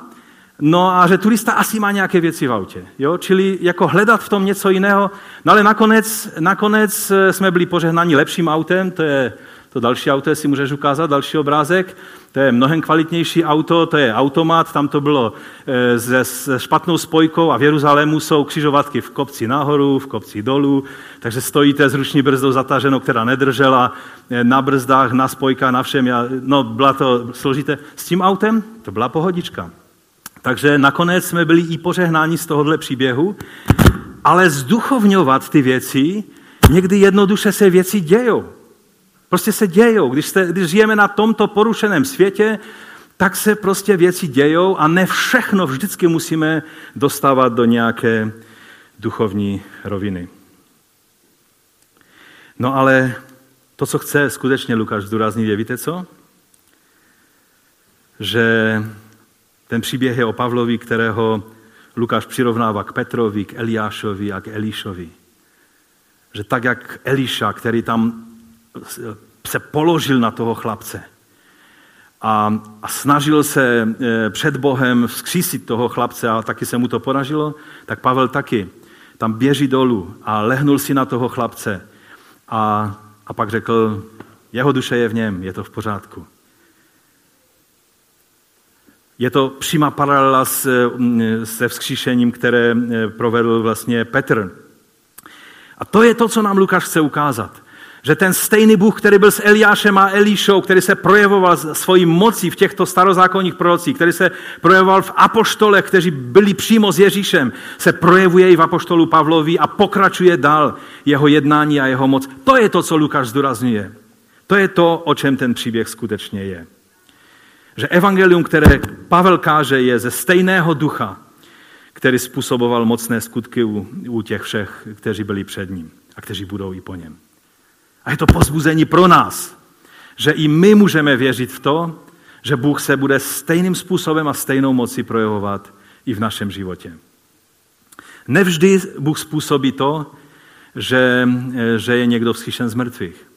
No a že turista asi má nějaké věci v autě. Jo? Čili jako hledat v tom něco jiného. No ale nakonec, nakonec jsme byli požehnáni lepším autem, to je to další auto, si můžeš ukázat, další obrázek. To je mnohem kvalitnější auto, to je automat, tam to bylo eh, se, špatnou spojkou a v Jeruzalému jsou křižovatky v kopci nahoru, v kopci dolů, takže stojíte s ruční brzdou zataženou, která nedržela, eh, na brzdách, na spojkách, na všem. No, byla to složité. S tím autem to byla pohodička. Takže nakonec jsme byli i požehnáni z tohohle příběhu, ale zduchovňovat ty věci, někdy jednoduše se věci dějou. Prostě se dějou. Když, jste, když žijeme na tomto porušeném světě, tak se prostě věci dějou a ne všechno vždycky musíme dostávat do nějaké duchovní roviny. No ale to, co chce skutečně Lukáš zdůraznit, je, víte co? Že ten příběh je o Pavlovi, kterého Lukáš přirovnává k Petrovi, k Eliášovi a k Elišovi. Že tak, jak Eliša, který tam se položil na toho chlapce a, a snažil se e, před Bohem vzkřísit toho chlapce a taky se mu to podařilo, tak Pavel taky tam běží dolů a lehnul si na toho chlapce a, a pak řekl, jeho duše je v něm, je to v pořádku. Je to přímá paralela s, se vzkříšením, které e, provedl vlastně Petr. A to je to, co nám Lukáš chce ukázat. Že ten stejný Bůh, který byl s Eliášem a Elíšou, který se projevoval svojí mocí v těchto starozákonních prorocích, který se projevoval v apoštolech, kteří byli přímo s Ježíšem, se projevuje i v apoštolu Pavlovi a pokračuje dál jeho jednání a jeho moc. To je to, co Lukáš zdůrazňuje. To je to, o čem ten příběh skutečně je. Že evangelium, které Pavel káže, je ze stejného ducha, který způsoboval mocné skutky u, u těch všech, kteří byli před ním a kteří budou i po něm. A je to pozbuzení pro nás, že i my můžeme věřit v to, že Bůh se bude stejným způsobem a stejnou moci projevovat i v našem životě. Nevždy Bůh způsobí to, že, že je někdo vzkříšen z mrtvých.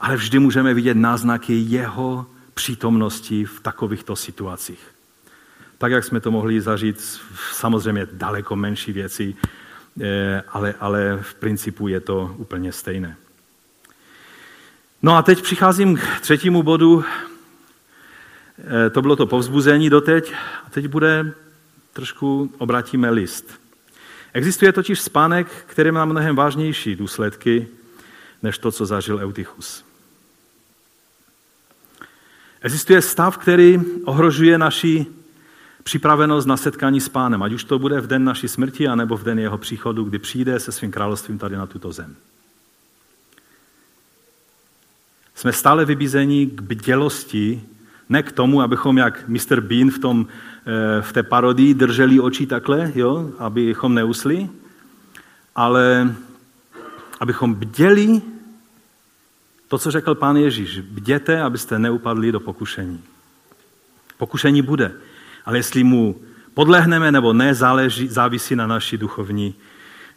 Ale vždy můžeme vidět náznaky jeho přítomnosti v takovýchto situacích. Tak, jak jsme to mohli zažít, samozřejmě daleko menší věci, eh, ale, ale v principu je to úplně stejné. No a teď přicházím k třetímu bodu. Eh, to bylo to povzbuzení doteď. A teď bude trošku obrátíme list. Existuje totiž spánek, který má mnohem vážnější důsledky, než to, co zažil Eutychus. Existuje stav, který ohrožuje naši připravenost na setkání s pánem, ať už to bude v den naší smrti, anebo v den jeho příchodu, kdy přijde se svým královstvím tady na tuto zem. Jsme stále vybízeni k bdělosti, ne k tomu, abychom jak Mr. Bean v, tom, eh, v té parodii drželi oči takhle, jo, abychom neusli, ale abychom bděli to, co řekl pán Ježíš. Bděte, abyste neupadli do pokušení. Pokušení bude, ale jestli mu podlehneme nebo ne, záleží, závisí na naší duchovní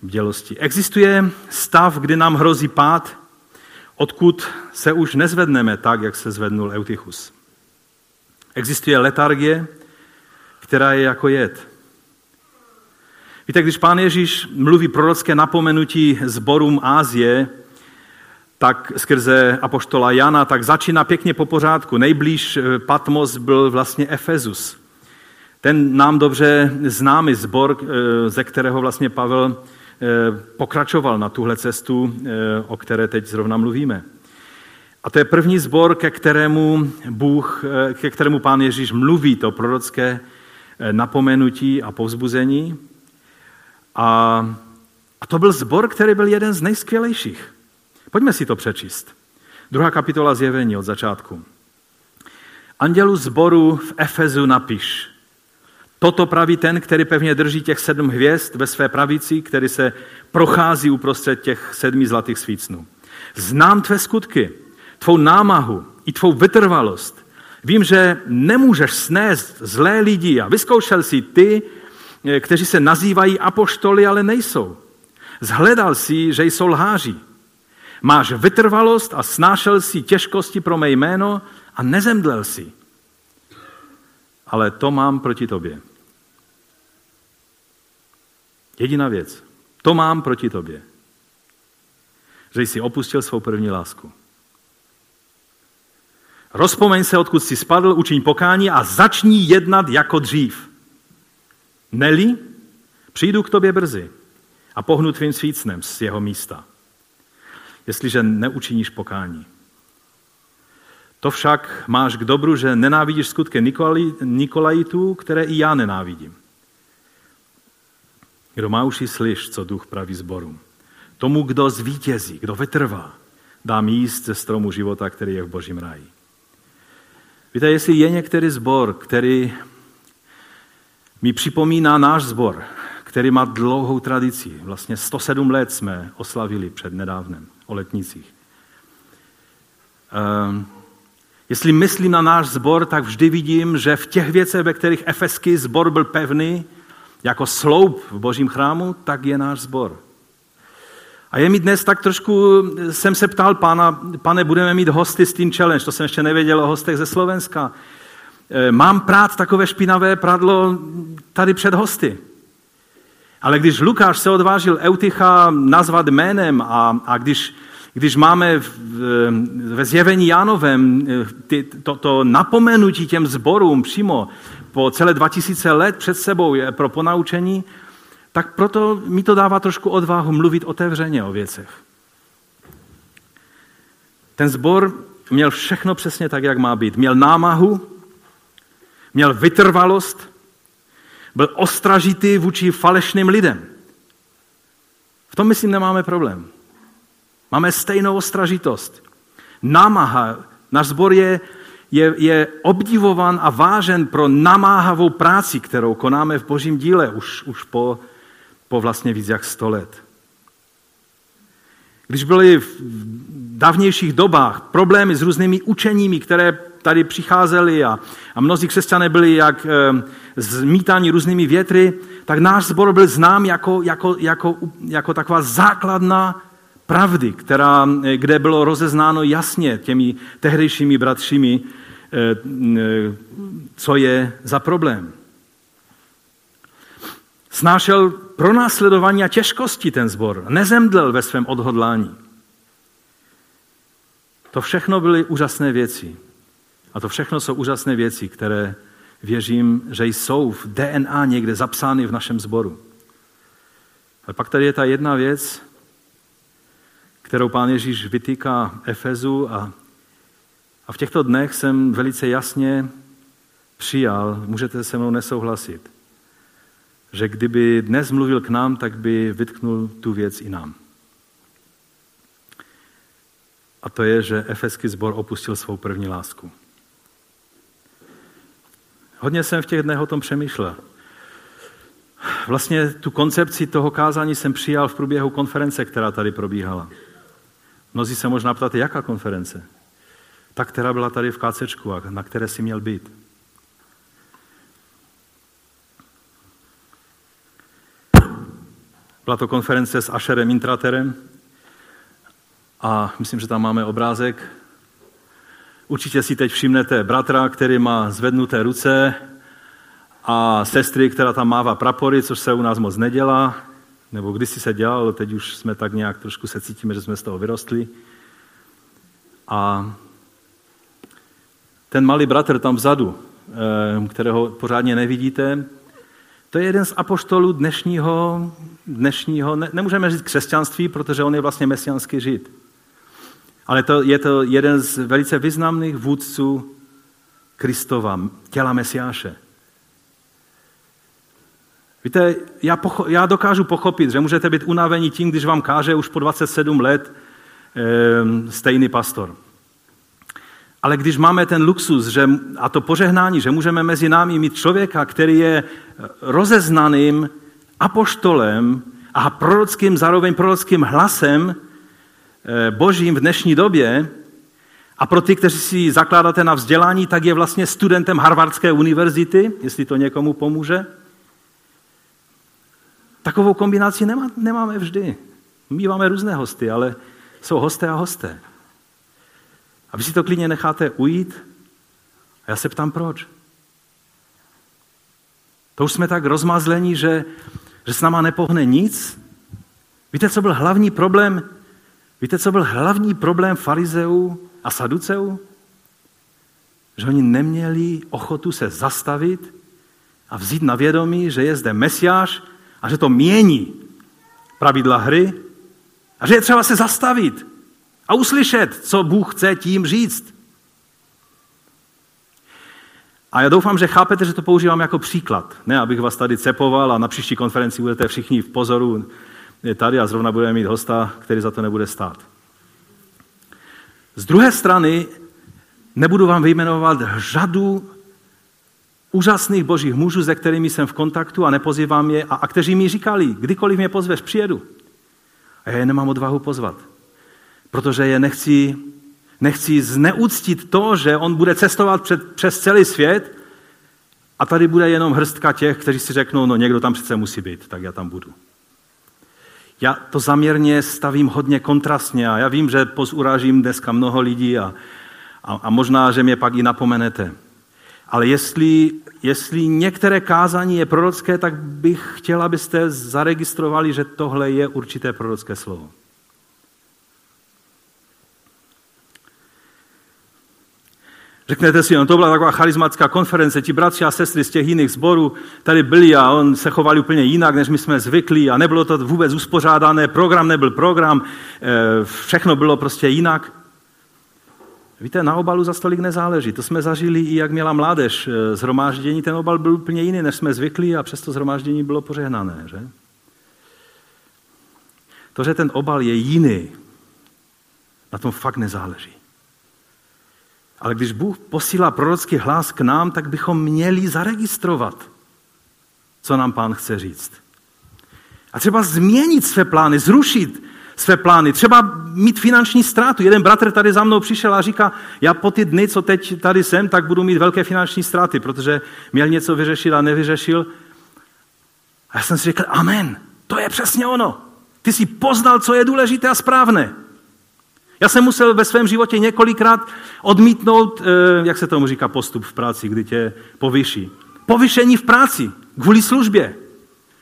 bdělosti. Existuje stav, kdy nám hrozí pád, odkud se už nezvedneme tak, jak se zvednul Eutychus. Existuje letargie, která je jako jed. Víte, když pán Ježíš mluví prorocké napomenutí zborům Ázie, tak skrze apoštola Jana, tak začíná pěkně po pořádku. Nejblíž eh, Patmos byl vlastně Efezus. Ten nám dobře známý zbor, eh, ze kterého vlastně Pavel eh, pokračoval na tuhle cestu, o které teď zrovna mluvíme. A to je první zbor, ke kterému Bůh, ke kterému pán Ježíš mluví to prorocké napomenutí a povzbuzení. A, a to byl zbor, který byl jeden z nejskvělejších. Pojďme si to přečíst. Druhá kapitola zjevení od začátku. Andělu zboru v Efezu napiš. Toto praví ten, který pevně drží těch sedm hvězd ve své pravici, který se prochází uprostřed těch sedmi zlatých svícnů. Znám tvé skutky, tvou námahu i tvou vytrvalost. Vím, že nemůžeš snést zlé lidi a vyzkoušel si ty, eh, kteří se nazývají apoštoly, ale nejsou. Zhledal si, že jsou lháři Máš vytrvalost a snášel si těžkosti pro mé jméno a nezemdlel si. Ale to mám proti tobě. Jediná věc. To mám proti tobě. Že jsi opustil svou první lásku. Rozpomeň se, odkud jsi spadl, učiň pokání a začni jednat jako dřív. Neli, přijdu k tobě brzy a pohnu tvým svícnem z jeho místa jestliže neučiníš pokání. To však máš k dobru, že nenávidíš skutky Nikolajitů, které i já nenávidím. Kdo má uši, slyš, co duch praví zboru. Tomu, kdo zvítězí, kdo vytrvá, dám jíst ze stromu života, který je v božím ráji. Víte, jestli je některý zbor, který mi připomíná náš zbor, který má dlouhou tradici, vlastně 107 let jsme oslavili před nedávnem, o letnicích. Um, jestli myslím na náš zbor, tak vždy vidím, že v těch věcech, ve kterých efeský zbor byl pevný, jako sloup v božím chrámu, tak je náš zbor. A je mi dnes tak trošku, jsem se ptal pána, pane, budeme mít hosty s tím challenge, to jsem ještě nevěděl o hostech ze Slovenska. Ehm, mám prát takové špinavé pradlo tady před hosty. Ale když Lukáš se odvážil Eutycha nazvat jménem a, a když, když máme v, ve zjevení Jánovém eh, ty, to, to napomenutí těm zborům přímo po celé 2000 let před sebou je pro ponaučení, tak proto mi to dává trošku odvahu mluvit otevřeně o věcech. Ten zbor měl všechno přesně tak, jak má být. Měl námahu, měl vytrvalost, byl ostražitý vůči falešným lidem. V tom, myslím, nemáme problém. Máme stejnou ostražitost. Námaha, náš sbor je, je, je obdivovan a vážen pro namáhavou práci, kterou konáme v božím díle už, už po, po vlastně víc jak sto let. Když byly v dávnějších dobách problémy s různými učeními, které tady přicházely a, a mnozí křesťané byli jak e, zmítáni různými větry, tak náš sbor byl znám jako, jako, jako, jako taková základna pravdy, která, eh, kde bylo rozeznáno jasně těmi tehdejšími bratřími, e, e, co je za problém. Snášel pronásledování a těžkosti ten zbor. Nezemdlel ve svém odhodlání. To všechno byly úžasné věci. A to všechno jsou úžasné věci, které věřím, že jsou v DNA někde zapsány v našem sboru. Ale pak tady je ta jedna věc, kterou pán Ježíš vytýká Efezu a, a v těchto dnech jsem velice jasně přijal, můžete se mnou nesouhlasit, že kdyby dnes mluvil k nám, tak by vytknul tu věc i nám. A to je, že efeský sbor opustil svou první lásku. Hodně jsem v těch dnech o tom přemýšlel. Vlastně tu koncepci toho kázání jsem přijal v průběhu konference, která tady probíhala. Mnozí se možná ptáte, jaká konference? Ta, která byla tady v KCčku a na které si měl být. Byla to konference s Asherem Intraterem a myslím, že tam máme obrázek. Určitě si teď všimnete bratra, který má zvednuté ruce a sestry, která tam mává prapory, což se u nás moc nedělá, nebo kdysi se dělalo, teď už jsme tak nějak trošku se cítíme, že jsme z toho vyrostli. A ten malý bratr tam vzadu, eh, kterého pořádně nevidíte, to je jeden z apoštolů dnešního, dnešního ne, nemůžeme říct křesťanství, protože on je vlastně mesianský žid. Ale to, je to jeden z velice významných vůdců Kristova, těla Mesiáše. Víte, já, pocho- já dokážu pochopit, že můžete být unavení tím, když vám káže už po 27 let e, stejný pastor. Ale když máme ten luxus že, a to požehnání, že můžeme mezi námi mít člověka, který je rozeznaným apoštolem a prorockým, zároveň prorockým hlasem eh, božím v dnešní době, a pro ty, kteří si zakládáte na vzdělání, tak je vlastně studentem Harvardské univerzity, jestli to někomu pomůže. Takovou kombinaci nemá, nemáme vždy. My máme různé hosty, ale jsou hosté a hosté. A vy si to klidně necháte ujít a já se ptám, proč. To už jsme tak rozmazlení, že, že s náma nepohne nic. Víte, co byl hlavní problém? Víte, co byl hlavní problém farizeů a saduceů? Že oni neměli ochotu se zastavit a vzít na vědomí, že je zde mesiáš a že to mění pravidla hry a že je třeba se zastavit a uslyšet, co Bůh chce tím říct. A já doufám, že chápete, že to používám jako příklad. Ne, abych vás tady cepoval a na příští konferenci budete všichni v pozoru tady a zrovna budeme mít hosta, který za to nebude stát. Z druhé strany nebudu vám vyjmenovat řadu úžasných božích mužů, se kterými jsem v kontaktu a nepozývám je a, a kteří mi říkali, kdykoliv mě pozveš, přijedu. A já je nemám odvahu pozvat, protože je nechci Nechci zneuctit to, že on bude cestovat před, přes celý svět a tady bude jenom hrstka těch, kteří si řeknou, no někdo tam přece musí být, tak já tam budu. Já to zaměrně stavím hodně kontrastně a já vím, že pozurážím dneska mnoho lidí a, a, a možná, že mě pak i napomenete. Ale jestli, jestli některé kázání je prorocké, tak bych chtěl, abyste zaregistrovali, že tohle je určité prorocké slovo. Řeknete si, no to byla taková charismatická konference, ti bratři a sestry z těch jiných sborů tady byli a on se chovali úplně jinak, než my jsme zvyklí a nebylo to vůbec uspořádané, program nebyl program, eh, všechno bylo prostě jinak. Víte, na obalu za stolik nezáleží. To jsme zažili i jak měla mládež eh, zhromáždění. Ten obal byl úplně jiný, než jsme zvyklí a přesto zhromáždění bylo požehnané. Že? To, že ten obal je jiný, na tom fakt nezáleží. Ale když Bůh posílá prorocký hlas k nám, tak bychom měli zaregistrovat, co nám pán chce říct. A třeba změnit své plány, zrušit své plány, třeba mít finanční ztrátu. Jeden bratr tady za mnou přišel a říká, já po ty dny, co teď tady jsem, tak budu mít velké finanční ztráty, protože měl něco vyřešit a nevyřešil. A já jsem si řekl, amen, to je přesně ono. Ty jsi poznal, co je důležité a správné. Já jsem musel ve svém životě několikrát odmítnout, eh, jak se tomu říká, postup v práci, kdy tě povyší. Povyšení v práci, kvůli službě.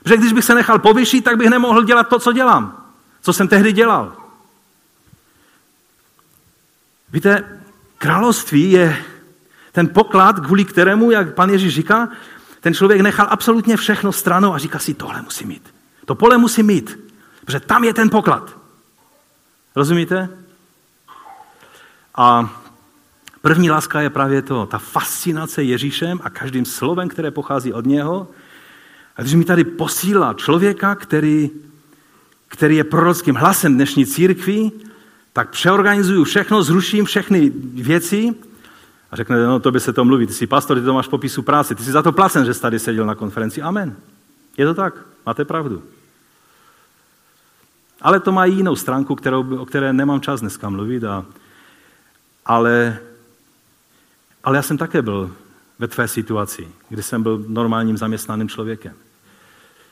Protože když bych se nechal povyšit, tak bych nemohl dělat to, co dělám. Co jsem tehdy dělal. Víte, království je ten poklad, kvůli kterému, jak pan Ježíš říká, ten člověk nechal absolutně všechno stranou a říká si, tohle musí mít. To pole musí mít, protože tam je ten poklad. Rozumíte? A první láska je právě to, ta fascinace Ježíšem a každým slovem, které pochází od něho. A když mi tady posílá člověka, který, který je prorockým hlasem dnešní církví, tak přeorganizuju všechno, zruším všechny věci a řekne, no to by se to mluví, ty jsi pastor, ty to máš popisu práce, ty jsi za to placen, že jsi tady seděl na konferenci. Amen. Je to tak, máte pravdu. Ale to má jinou stránku, kterou, o které nemám čas dneska mluvit. A, ale, ale já jsem také byl ve tvé situaci, kdy jsem byl normálním zaměstnaným člověkem.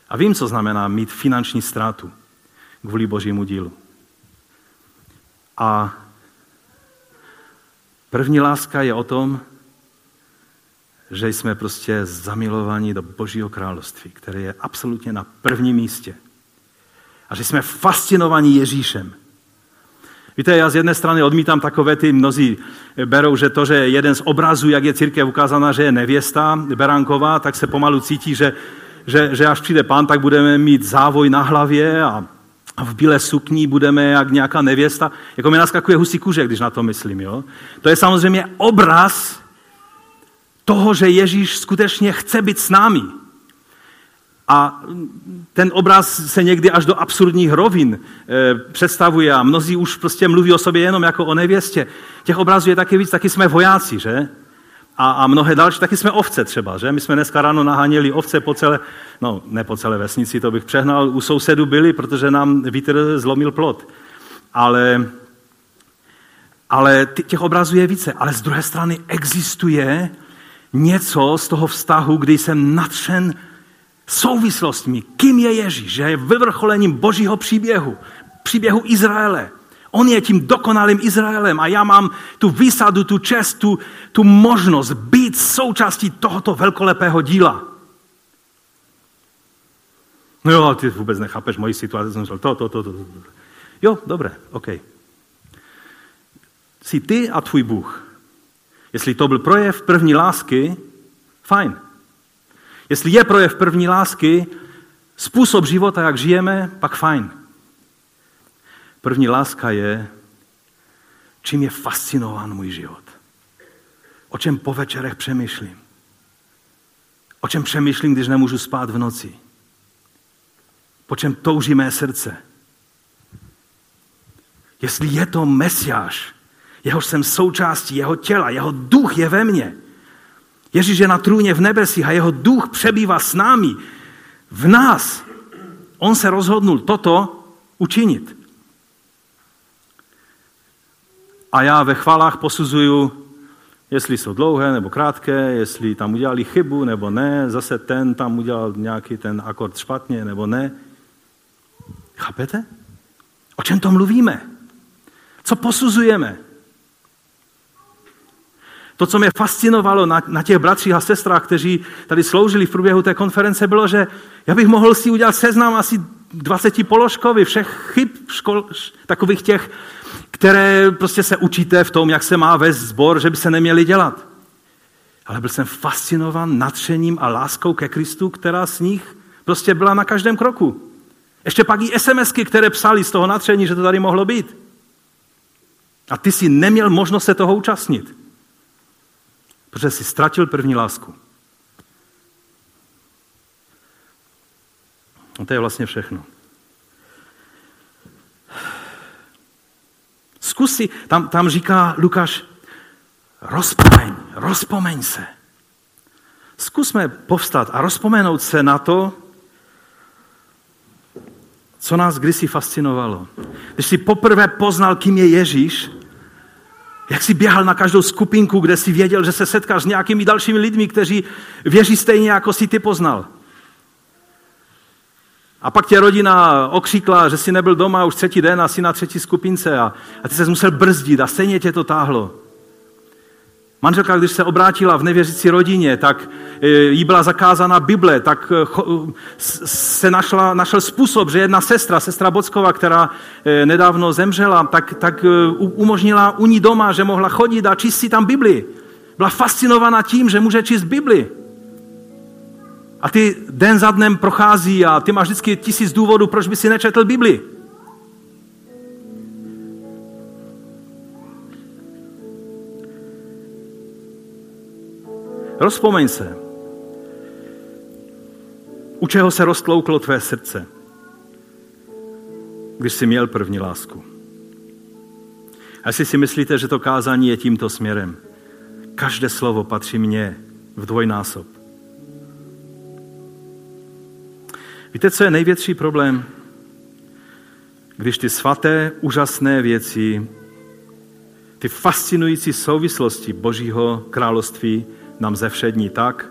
A vím, co znamená mít finanční ztrátu kvůli božímu dílu. A první láska je o tom, že jsme prostě zamilovaní do Božího království, které je absolutně na prvním místě. A že jsme fascinovaní Ježíšem. Víte, já z jedné strany odmítám takové ty, mnozí berou, že to, že jeden z obrazů, jak je církev ukázána, že je nevěsta Beránková, tak se pomalu cítí, že, že, že až přijde pán, tak budeme mít závoj na hlavě a, v bílé sukni budeme jak nějaká nevěsta. Jako mi naskakuje husí kůže, když na to myslím. Jo? To je samozřejmě obraz toho, že Ježíš skutečně chce být s námi. A ten obraz se někdy až do absurdních rovin e, představuje a mnozí už prostě mluví o sobě jenom jako o nevěstě. Těch obrazů je taky víc, taky jsme vojáci, že? A, a mnohé další, taky jsme ovce třeba, že? My jsme dneska ráno naháněli ovce po celé, no ne po celé vesnici, to bych přehnal, u sousedu byli, protože nám vítr zlomil plot. Ale, ale těch obrazů je více. Ale z druhé strany existuje něco z toho vztahu, kdy jsem natřen souvislostmi, kým je Ježíš, že je vyvrcholením božího příběhu, příběhu Izraele. On je tím dokonalým Izraelem a já mám tu výsadu, tu čest, tu, tu možnost být součástí tohoto velkolepého díla. No jo, ty vůbec nechápeš moji situaci, jsem řekl to, to, to, to, to. Jo, dobré, OK. Jsi ty a tvůj Bůh. Jestli to byl projev první lásky, fajn. Jestli je projev první lásky, způsob života, jak žijeme, pak fajn. První láska je, čím je fascinován můj život. O čem po večerech přemýšlím. O čem přemýšlím, když nemůžu spát v noci. Po čem touží mé srdce. Jestli je to Mesiáš, jehož jsem součástí jeho těla, jeho duch je ve mně, Ježíš je na trůně v nebesích a jeho duch přebývá s námi, v nás. On se rozhodnul toto učinit. A já ve chvalách posuzuju, jestli jsou dlouhé nebo krátké, jestli tam udělali chybu nebo ne, zase ten tam udělal nějaký ten akord špatně nebo ne. Chápete? O čem to mluvíme? Co posuzujeme? To, co mě fascinovalo na, na těch bratřích a sestrách, kteří tady sloužili v průběhu té konference, bylo, že já bych mohl si udělat seznam asi 20 položkový všech chyb škol, takových těch, které prostě se učíte v tom, jak se má vést sbor, že by se neměli dělat. Ale byl jsem fascinovan nadšením a láskou ke Kristu, která z nich prostě byla na každém kroku. Ještě pak i SMSky, které psali z toho natření, že to tady mohlo být. A ty si neměl možnost se toho účastnit protože jsi ztratil první lásku. A to je vlastně všechno. Zkus si, tam, tam říká Lukáš, rozpomeň, rozpomeň se. Zkusme povstat a rozpomenout se na to, co nás kdysi fascinovalo. Když jsi poprvé poznal, kým je Ježíš, jak jsi běhal na každou skupinku, kde jsi věděl, že se setkáš s nějakými dalšími lidmi, kteří věří stejně, jako si ty poznal. A pak tě rodina okříkla, že jsi nebyl doma už třetí den, asi na třetí skupince a, a ty se musel brzdit a stejně tě to táhlo. Manželka, když se obrátila v nevěřící rodině, tak e, jí byla zakázána Bible, tak e, se našla, našel způsob, že jedna sestra, sestra Bockova, která e, nedávno zemřela, tak, tak umožnila u ní doma, že mohla chodit a číst si tam Bibli. Byla fascinovaná tím, že může číst Bibli. A ty den za dnem prochází a ty máš vždycky tisíc důvodů, proč by si nečetl Bibli. Rozpomeň se. U čeho se roztlouklo tvé srdce, když jsi měl první lásku? A jestli si myslíte, že to kázání je tímto směrem, každé slovo patří mně v dvojnásob. Víte, co je největší problém? Když ty svaté, úžasné věci, ty fascinující souvislosti Božího království nám zevšední tak,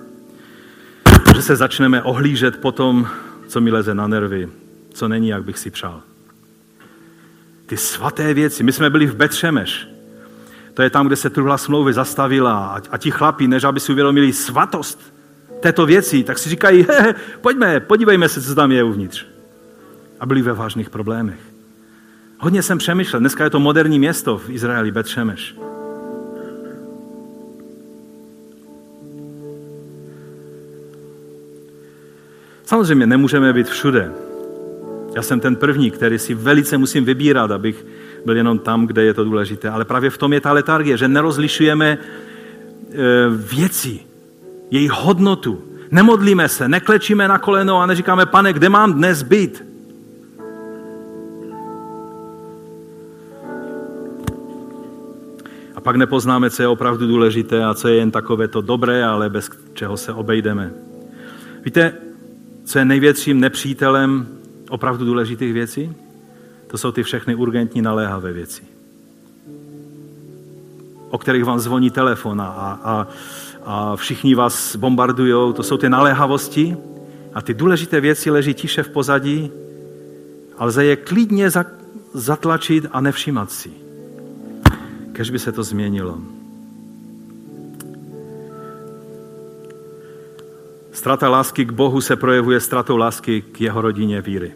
že se začneme ohlížet po tom, co mi leze na nervy, co není, jak bych si přál. Ty svaté věci. My jsme byli v Betřemeš. To je tam, kde se truhla smlouvy zastavila a, ti chlapí, než aby si uvědomili svatost této věci, tak si říkají, he, he, pojďme, podívejme se, co tam je uvnitř. A byli ve vážných problémech. Hodně jsem přemýšlel, dneska je to moderní město v Izraeli, Betřemeš. Samozřejmě nemůžeme být všude. Já jsem ten první, který si velice musím vybírat, abych byl jenom tam, kde je to důležité. Ale právě v tom je ta letargie, že nerozlišujeme e, věci, jejich hodnotu. Nemodlíme se, neklečíme na koleno a neříkáme, pane, kde mám dnes být? A pak nepoznáme, co je opravdu důležité a co je jen takové to dobré, ale bez čeho se obejdeme. Víte, co je největším nepřítelem opravdu důležitých věcí? To jsou ty všechny urgentní naléhavé věci. O kterých vám zvoní telefon a, a, a všichni vás bombardují. To jsou ty naléhavosti a ty důležité věci leží tiše v pozadí a lze je klidně zatlačit a nevšímat si. Kež by se to změnilo. Strata lásky k Bohu se projevuje stratou lásky k jeho rodině víry.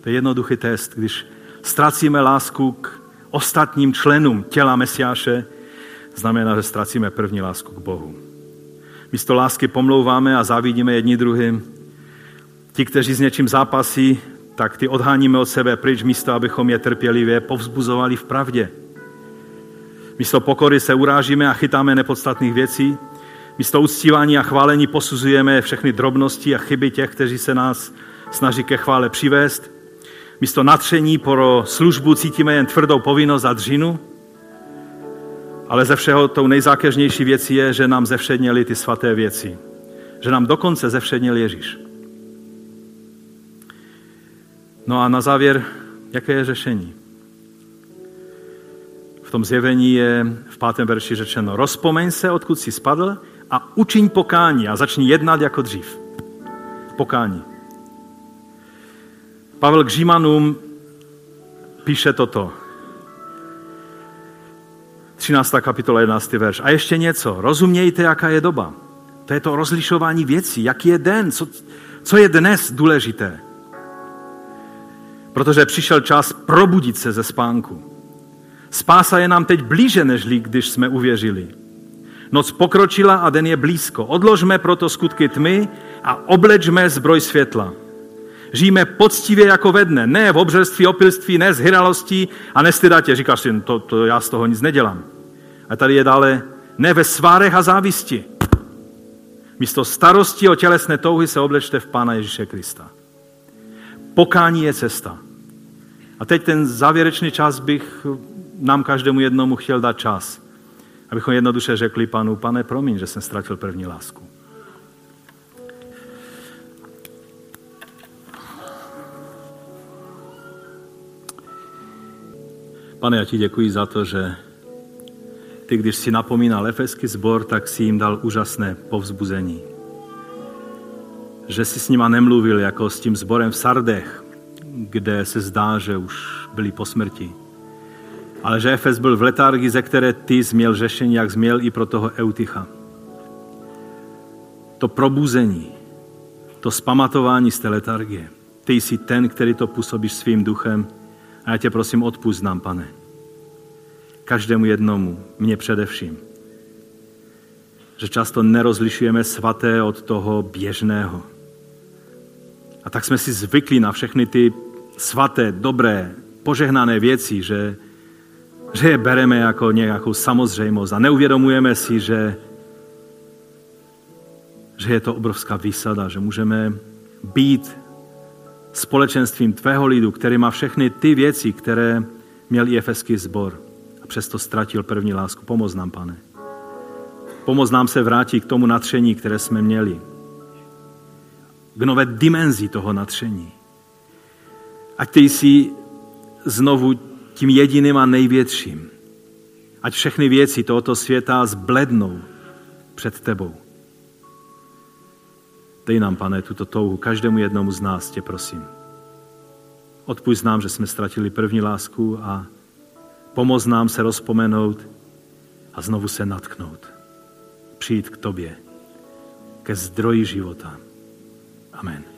To je jednoduchý test. Když ztracíme lásku k ostatním členům těla Mesiáše, znamená, že ztracíme první lásku k Bohu. Místo lásky pomlouváme a závidíme jedni druhým. Ti, kteří s něčím zápasí, tak ty odháníme od sebe pryč, místo abychom je trpělivě povzbuzovali v pravdě. Místo pokory se urážíme a chytáme nepodstatných věcí, Místo uctívání a chválení posuzujeme všechny drobnosti a chyby těch, kteří se nás snaží ke chvále přivést. Místo natření pro službu cítíme jen tvrdou povinnost a dřinu. Ale ze všeho tou nejzákeřnější věcí je, že nám zevšedněli ty svaté věci. Že nám dokonce zevšedněl Ježíš. No a na závěr, jaké je řešení? V tom zjevení je v pátém verši řečeno, rozpomeň se, odkud jsi spadl a učiň pokání a začni jednat jako dřív. Pokání. Pavel k Římanům píše toto. 13. kapitola 11. verš. A ještě něco. Rozumějte, jaká je doba. To je to rozlišování věcí. Jaký je den? Co, co je dnes důležité? Protože přišel čas probudit se ze spánku. Spása je nám teď blíže, než když jsme uvěřili. Noc pokročila a den je blízko. Odložme proto skutky tmy a oblečme zbroj světla. Žijeme poctivě jako ve dne, ne v obřelství, opilství, ne z hyralostí a nestydatě. Říkáš si, to, to já z toho nic nedělám. A tady je dále, ne ve svárech a závisti. Místo starosti o tělesné touhy se oblečte v Pána Ježíše Krista. Pokání je cesta. A teď ten závěrečný čas bych nám každému jednomu chtěl dát čas Abychom jednoduše řekli panu, pane, promiň, že jsem ztratil první lásku. Pane, já ti děkuji za to, že ty, když si napomínal efeský sbor, tak si jim dal úžasné povzbuzení. Že si s nima nemluvil jako s tím sborem v Sardech, kde se zdá, že už byli po smrti, ale že Efes byl v letargii, ze které ty změl řešení, jak změl i pro toho Eutycha. To probuzení, to spamatování z té letargie. Ty jsi ten, který to působíš svým duchem a já tě prosím odpust pane. Každému jednomu, mě především. Že často nerozlišujeme svaté od toho běžného. A tak jsme si zvykli na všechny ty svaté, dobré, požehnané věci, že, že je bereme jako nějakou samozřejmost a neuvědomujeme si, že, že je to obrovská výsada, že můžeme být společenstvím tvého lidu, který má všechny ty věci, které měl i efeský sbor a přesto ztratil první lásku. Pomoz nám, pane. Pomoz nám se vrátit k tomu natření, které jsme měli. K nové dimenzi toho natření. Ať ty jsi znovu tím jediným a největším. Ať všechny věci tohoto světa zblednou před tebou. Dej nám, pane, tuto touhu každému jednomu z nás, tě prosím. Odpust nám, že jsme ztratili první lásku a pomoz nám se rozpomenout a znovu se natknout. Přijít k tobě, ke zdroji života. Amen.